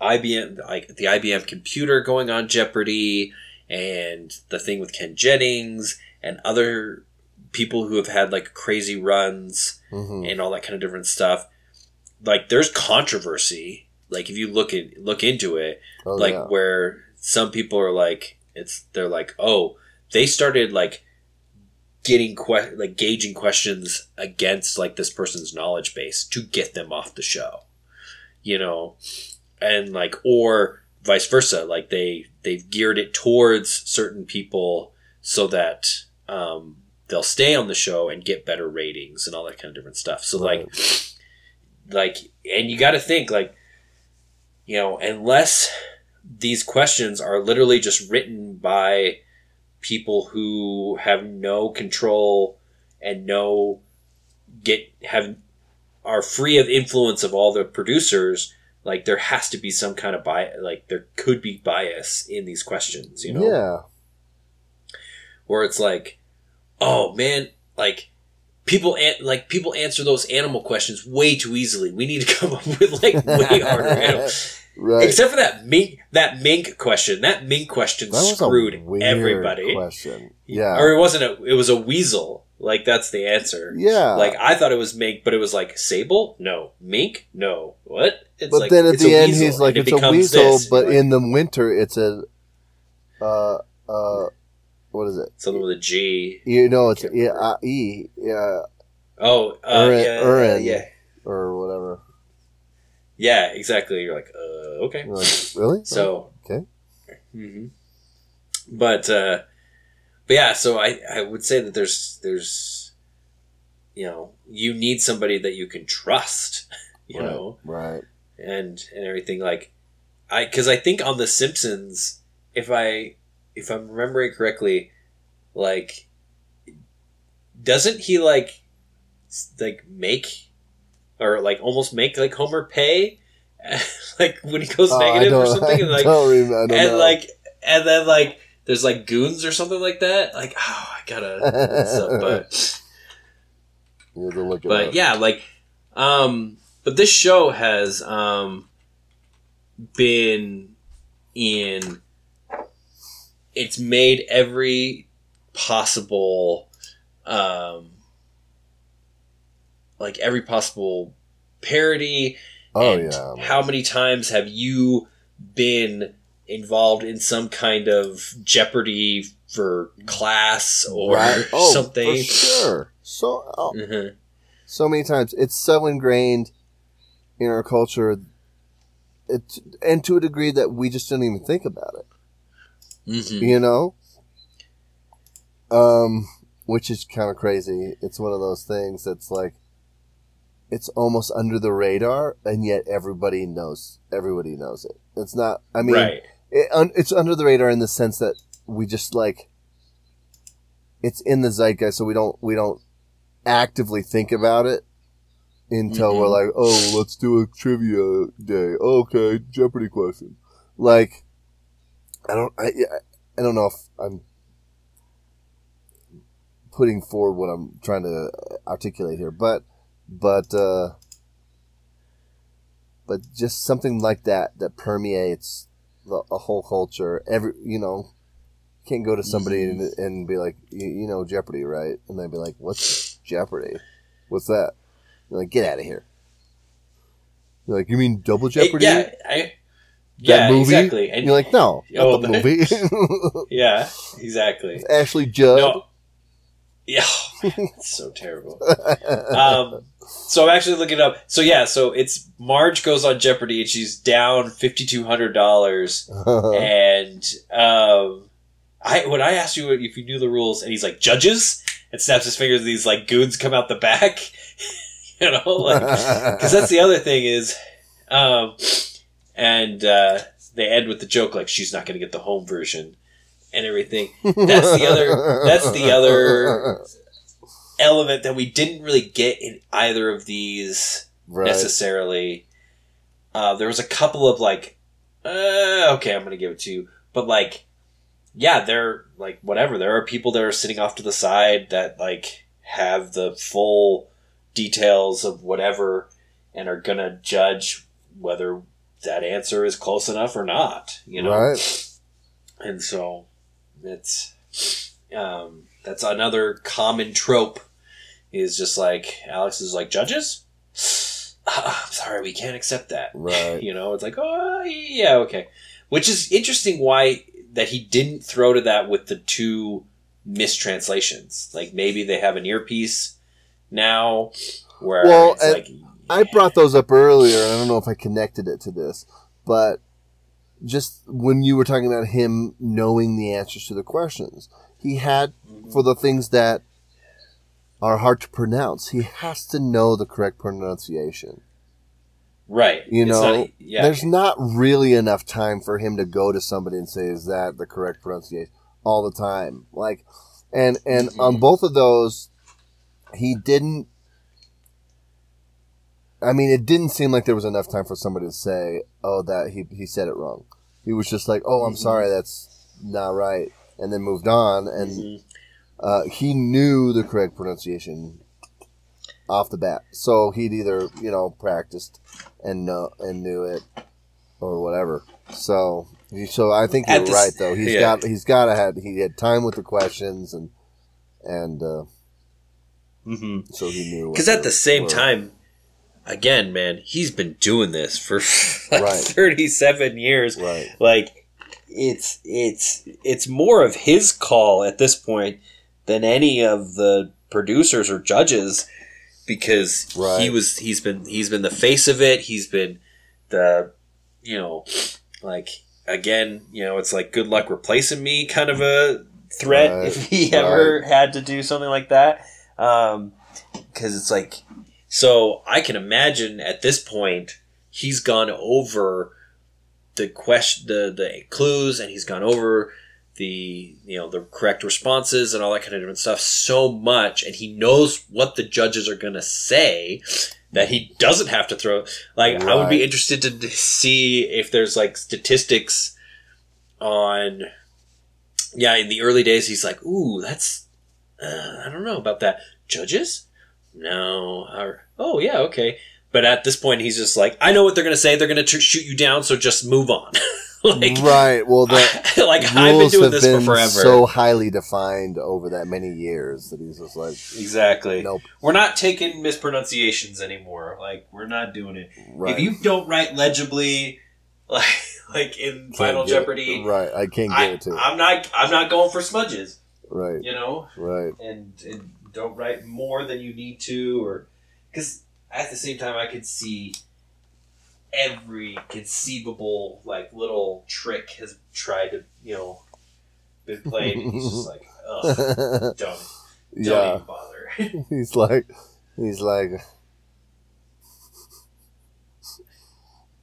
IBM, like the IBM computer going on Jeopardy, and the thing with Ken Jennings and other people who have had like crazy runs hmm and all that kind of different stuff. Like, there's controversy. Like, if you look at look into it, Oh, like yeah. where some people are like it's they're like oh they started like getting que- like gauging questions against like this person's knowledge base to get them off the show you know? And like or vice versa like they they've geared it towards certain people so that um they'll stay on the show and get better ratings and all that kind of different stuff. So like like and you got to think like you know unless these questions are literally just written by people who have no control and no get have are free of influence of all the producers like there has to be some kind of bias like there could be bias in these questions you know Yeah. where it's like, oh man, like people an- like people answer those animal questions way too easily. We need to come up with like way harder animals. Right. Except for that mink that mink question. That mink question that screwed everybody. question. Yeah. Or it wasn't a it was a weasel. Like that's the answer. yeah. Like I thought it was mink, but it was like sable? No. Mink? No. What? It's but like, then at it's the end, weasel, he's like, and it it's a weasel, this. but Like, in the winter, it's a, uh, uh, what is it? something with a G. You know, it's yeah, uh, E, yeah, Oh, uh, Urin- yeah, Urin. yeah, or whatever. Yeah, exactly. You're like, uh, okay. You're like, really? So Okay. hmm But uh, but yeah, so I I would say that there's there's you know you need somebody that you can trust, you Right. know, right. and and everything like I because I think on The Simpsons, if I if I'm remembering correctly, like doesn't he like like make or like almost make like Homer pay? like when he goes Oh, negative or something, and like I don't and know. like and then like there's like goons or something like that like oh i gotta so, but you have to look it but up. yeah like um but this show has um been in it's made every possible um like every possible parody Oh yeah. How many times have you been involved in some kind of Jeopardy for class or Right. Oh, something? Sure. So oh, Mhm. so many times it's so ingrained in our culture, it and to a degree that we just didn't even think about it. Mhm. You know. Um, which is kind of crazy. It's one of those things that's like. It's almost under the radar, and yet everybody knows. Everybody knows it. It's not. I mean, right. it, un, it's under the radar in the sense that we just like it's in the zeitgeist, so we don't we don't actively think about it until we're like, oh, let's do a trivia day. Okay, Jeopardy question. Like, I don't, I, I don't know if I'm putting forward what I'm trying to articulate here, but, but, uh, but just something like that that permeates the, a whole culture. Every, you know, can't go to somebody and, and be like, you, you know, Jeopardy, right? And they'd be like, what's Jeopardy? What's that? You're like, get out of here. You're like, you mean Double Jeopardy? yeah, I, yeah, movie? exactly. And You're like, no, not Oh, the the- movie. yeah, exactly. Ashley Judd. No. Yeah, it's so terrible. Um, so I'm actually looking it up. So yeah, so it's Marge goes on Jeopardy and she's down fifty two hundred dollars. and um, I when I asked you if you knew the rules, and he's like judges, and snaps his fingers, and these like goons come out the back. you know, like because that's the other thing is, um, and uh, they end with the joke like she's not going to get the home version and everything. That's the other- that's the other- Element that we didn't really get in either of these right. necessarily. Uh, there was a couple of like, uh, okay, I'm gonna give it to you, but like, yeah, they're like whatever. There are people that are sitting off to the side that like have the full details of whatever and are gonna judge whether that answer is close enough or not. You know, Right. and so it's um, that's another common trope is just like Alex is like judges. Ah, I'm sorry, we can't accept that. Right. You know, it's like oh yeah okay, which is interesting. Why that he didn't throw to that with the two mistranslations? Like maybe they have an earpiece now, where Well, like I brought those up earlier, and I don't know if I connected it to this, but just when you were talking about him knowing the answers to the questions, he had for the things that are hard to pronounce, he has to know the correct pronunciation. right. You It's know, not- yeah, There's not really enough time for him to go to somebody and say, "Is that the correct pronunciation?" all the time. Like, and and on Mhm. both of those, he didn't. I mean, it didn't seem like there was enough time for somebody to say, "Oh, that he he said it wrong." He was just like, "Oh, I'm Mhm. sorry, that's not right," and then moved on. And Mhm. Uh, he knew the correct pronunciation off the bat. So he'd either you know practiced and and knew it or whatever. So so I think you're right though. He's yeah. got he's got to had he had time with the questions and and uh, Mhm. so he knew Because at the same were. time, again, man, he's been doing this for like Right. 37 years. right Like, it's it's it's more of his call at this point than any of the producers or judges because he was he's been he's been the face of it. He's been the you know like again you know it's like good luck replacing me kind of a threat Right. if he ever had to do something like that um because it's like so i can imagine at this point he's gone over the question the the clues and he's gone over the you know the correct responses and all that kind of different stuff so much and he knows what the judges are going to say that he doesn't have to throw like i would be interested to see if there's like statistics on yeah in the early days he's like ooh that's uh, i don't know about that. Judges? No. Or oh yeah okay. But at this point he's just like i know what they're going to say. They're going to shoot you down so just move on like right. Well, the like i've been doing have this for been forever so highly defined over that many years that he's just like, exactly nope. we're not taking mispronunciations anymore like we're not doing it Right. if you don't write legibly like like in Can't final it. jeopardy Right. I can't get I, it to i'm not i'm not going for smudges Right. you know Right. and, and don't write more than you need to or because at the same time i could see every conceivable like little trick has tried to you know been played and he's just like Ugh, don't don't yeah. even bother He's like, he's like,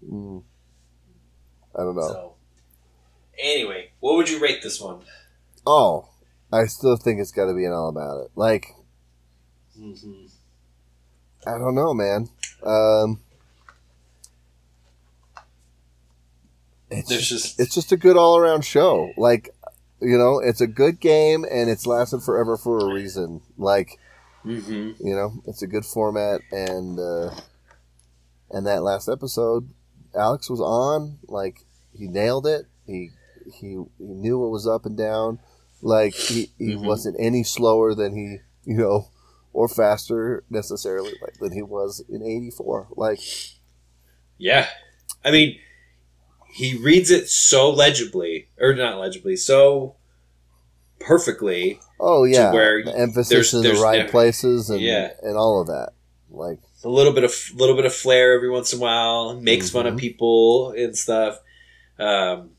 mm, I don't know. so anyway what would you rate this one Oh, I still think it's got to be an all about it. Like Mhm. I don't know, man. Um, it's There's just, it's just a good all around show. Like you know, it's a good game and it's lasted forever for a reason. Like Mhm. you know, it's a good format and uh, and that last episode, Alex was on. Like he nailed it. He he he knew what was up and down. Like he, he Mhm. wasn't any slower than he you know or faster necessarily like than he was in '84. Like Yeah. I mean, he reads it so legibly, or not legibly, so perfectly. oh yeah, where the emphasis there's- in there's the right never- places and Yeah. and all of that. Like A little bit of little bit of flair every once in a while, makes fun of Mhm. people and stuff. Um,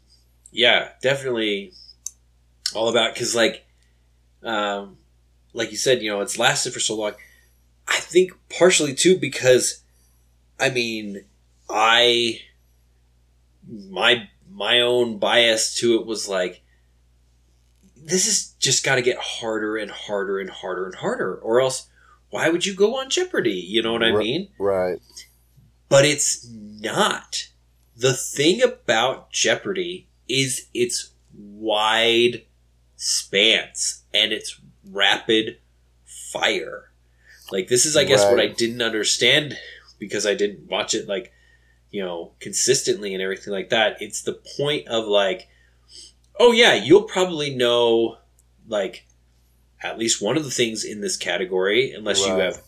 yeah, definitely all about because like, um, like you said, you know, it's lasted for so long. I think partially too because, I mean, I my my own bias to it was like this is just got to get harder and harder and harder and harder or else why would you go on jeopardy? You know what i mean? right, but it's not. The thing about jeopardy is its wide spans and its rapid fire. Like this is i guess what i didn't understand because i didn't watch it like you know consistently and everything like that it's the point of like oh yeah you'll probably know like at least one of the things in this category unless you have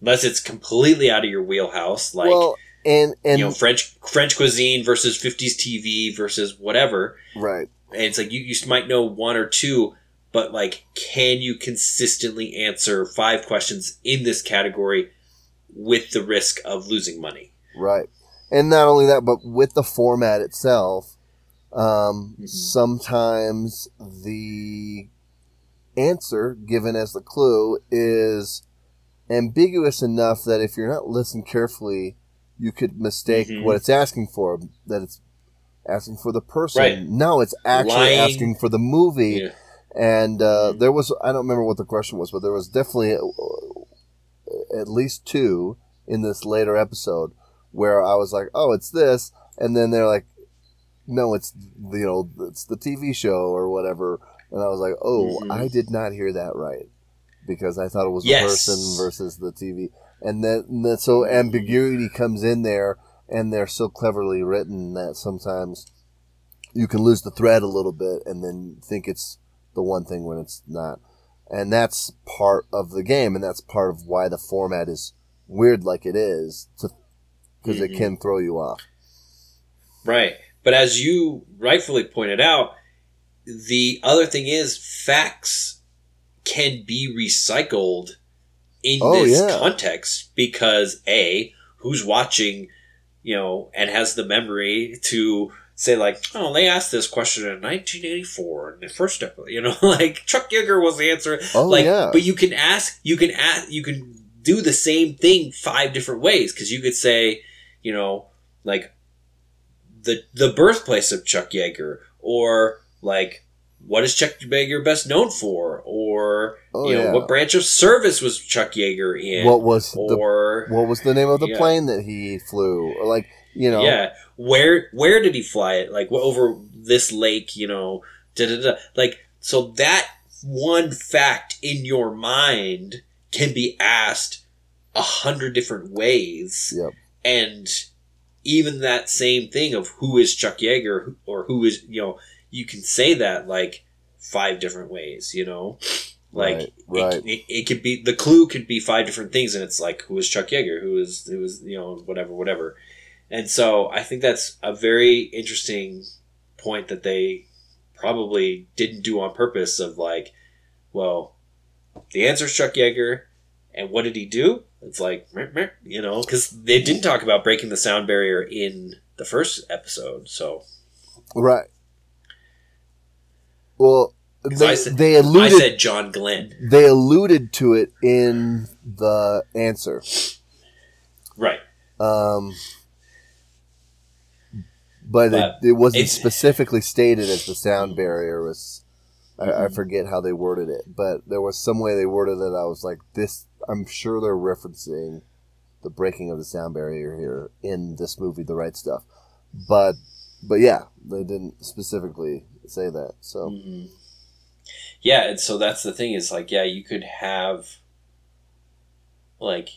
unless it's completely out of your wheelhouse like well, and and you know French French cuisine versus 50s TV versus whatever. right, And it's like you, you might know one or two, but like can you consistently answer five questions in this category with the risk of losing money? right, and not only that, but with the format itself, um, Mhm. sometimes the answer given as the clue is ambiguous enough that if you're not listening carefully, you could mistake Mhm. what it's asking for. That it's asking for the person. Right. No, it's actually Lying. asking for the movie. Yeah. And uh, Mhm. there was, I don't remember what the question was, but there was definitely uh, at least two in this later episode where I was like, oh, it's this. And then they're like, no, it's, you know, it's the TV show or whatever. And I was like, oh, Mhm. I did not hear that right because I thought it was Yes. the person versus the TV. And then, and then so ambiguity comes in there and they're so cleverly written that sometimes you can lose the thread a little bit and then think it's the one thing when it's not. And that's part of the game, and that's part of why the format is weird like it is, because it Mhm. can throw you off. Right. But as you rightfully pointed out, the other thing is facts can be recycled in Oh, this yeah. context because A, who's watching, you know, and has the memory to say like, oh, they asked this question in 1984 in the first episode, you know, like Chuck Yeager was the answer. Oh like, yeah, but you can ask, you can ask, you can do the same thing five different ways because you could say, you know, like the the birthplace of Chuck Yeager, or like what is Chuck Yeager best known for, or oh you know yeah. what branch of service was Chuck Yeager in, what was the what was the name of the Yeah. plane that he flew? Or like you know, yeah, where where did he fly it? Like wh- over this lake, you know, da da da. Like so that one fact in your mind can be asked a hundred different ways, Yep. And even that same thing of who is Chuck Yeager or who is you know you can say that like five different ways, you know. Like Right, right. It, it, it could be the clue could be five different things, and it's like who is Chuck Yeager, who is who is you know whatever whatever, and so I think that's a very interesting point that they probably didn't do on purpose. Of like, well, the answer is Chuck Yeager, and what did he do? It's like you know because they didn't talk about breaking the sound barrier in the first episode, so right. Well, they, I said- they I alluded said John Glenn, they alluded to it in the answer. right? Um, but, But it, it wasn't specifically stated as the sound barrier was I, I forget how they worded it, but there was some way they worded it. I was like, this. I'm sure they're referencing the breaking of the sound barrier here in this movie, The Right Stuff. But, but yeah, they didn't specifically say that. So Mhm. Yeah, and so that's the thing is like, yeah, you could have like,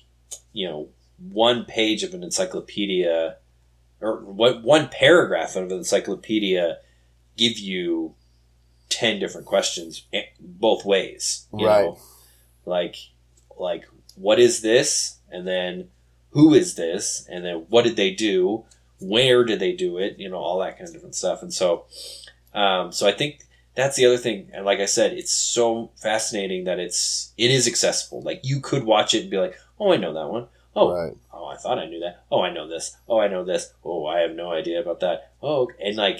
you know, one page of an encyclopedia or what one paragraph of an encyclopedia give you 10 different questions eh, both ways, you Right. know? Like like what is this? And then who is this? And then what did they do? Where did they do it? You know, all that kind of different stuff. And so um, so I think that's the other thing. And like I said, it's so fascinating that it's it is accessible. Like you could watch it and be like, "Oh, I know that one. Oh, right, oh, I thought I knew that. Oh, I know this. Oh, I know this. Oh, I have no idea about that. Oh, and like,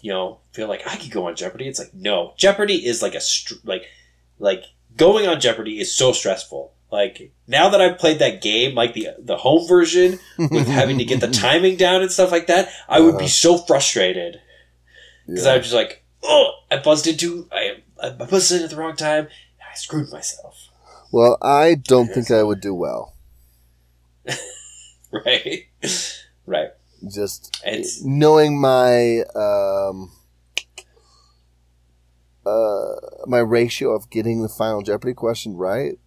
you know, feel like I could go on Jeopardy. It's like no, Jeopardy is like a str- like like going on Jeopardy is so stressful. Like now that I've played that game, like the the home version with having to get the timing down and stuff like that, I would be Uh-huh. so frustrated because Yeah. I was just like, oh, I buzzed into I I buzzed in at the wrong time. and I screwed myself. Well, I don't think I would do well. Right, right. Just It's knowing my um, uh, my ratio of getting the final Jeopardy question right,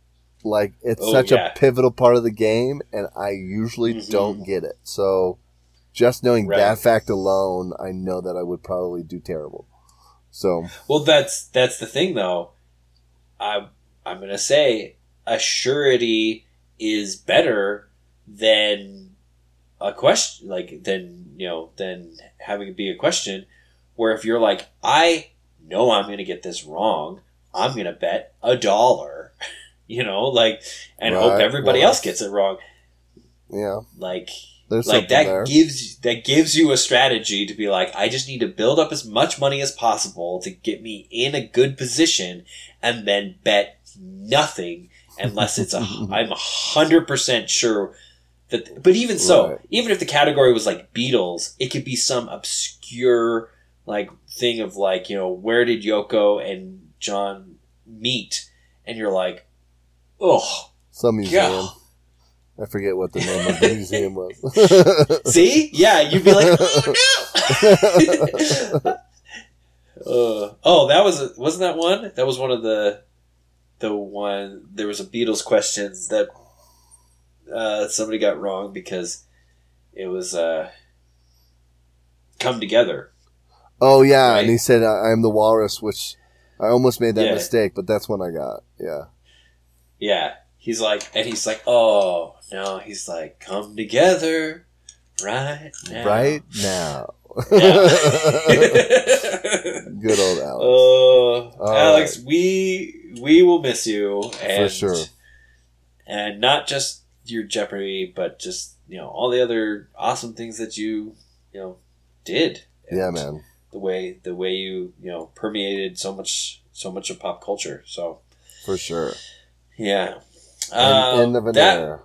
like it's Oh, such yeah. a pivotal part of the game, and I usually Mhm. don't get it. So, just knowing Right. that fact alone, I know that I would probably do terrible. So, well. That's that's the thing, though. I I'm gonna say a surety is better than a question, like than you know than having it be a question. Where if you're like, I know I'm gonna get this wrong, I'm gonna bet a dollar. You know, like, and hope everybody well, else gets it wrong. yeah, Like, there's like that there. gives that gives you a strategy to be like i just need to build up as much money as possible to get me in a good position and then bet nothing unless it's a i'm a hundred percent sure that but even so Right. even if the category was like beatles it could be some obscure like thing of like you know where did yoko and john meet and you're like oh Some museum. yeah I forget what the name of the museum was. See? Yeah, you'd be like, oh no. uh, oh, that was wasn't that one? That was one of the the one. There was a Beatles questions that uh, somebody got wrong because it was uh, come together. Oh yeah, Right. and he said I- I'm the walrus, which I almost made that Yeah. mistake, but that's one I got. Yeah. Yeah, he's like, and he's like, oh no, he's like, come together, right now, Right now. Good old Alex. Oh, All Alex, we we will miss you, and, sure. and not just your Jeopardy, but just you know all the other awesome things that you you know did. yeah, man. The way the way you you know permeated so much so much of pop culture. So For sure. yeah, End, Um, end of an that- era.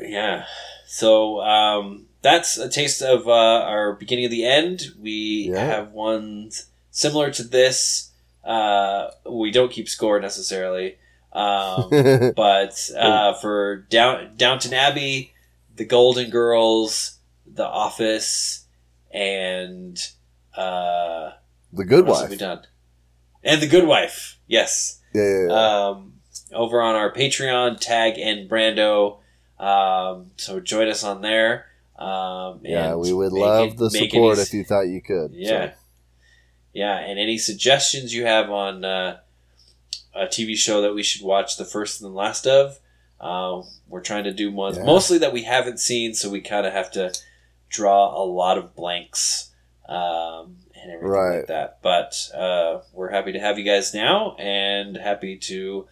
yeah. So um, that's a taste of uh, our beginning of the end. We Yeah. have ones similar to this. Uh, we don't keep score necessarily, um, but uh, for Down Downton Abbey, The Golden Girls, The Office, and uh, the Good have we Wife. done? And The Good Wife. Yes Yeah, yeah, yeah. um, over on our Patreon, Tag and Brando. Um, so join us on there. Um, yeah, we would love it- the support any- if you thought you could. Yeah, yeah, and any suggestions you have on uh, a TV show that we should watch the first and the last of. Uh, we're trying to do ones Yeah. mostly that we haven't seen, so we kind of have to draw a lot of blanks um, and everything Right. like that. But uh, we're happy to have you guys now, and happy to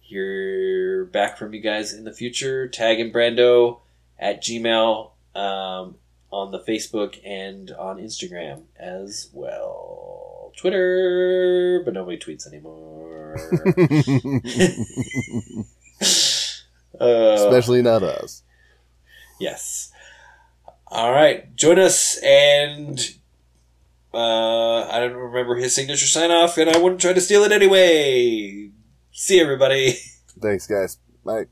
hear back from you guys in the future. Tag and Brando at Gmail um, on the Facebook and on Instagram as well. Twitter, but nobody tweets anymore. uh, Especially not us. Yes. All right. Join us and Uh, I don't remember his signature sign off, and I wouldn't try to steal it anyway. See everybody. Thanks, guys. Bye.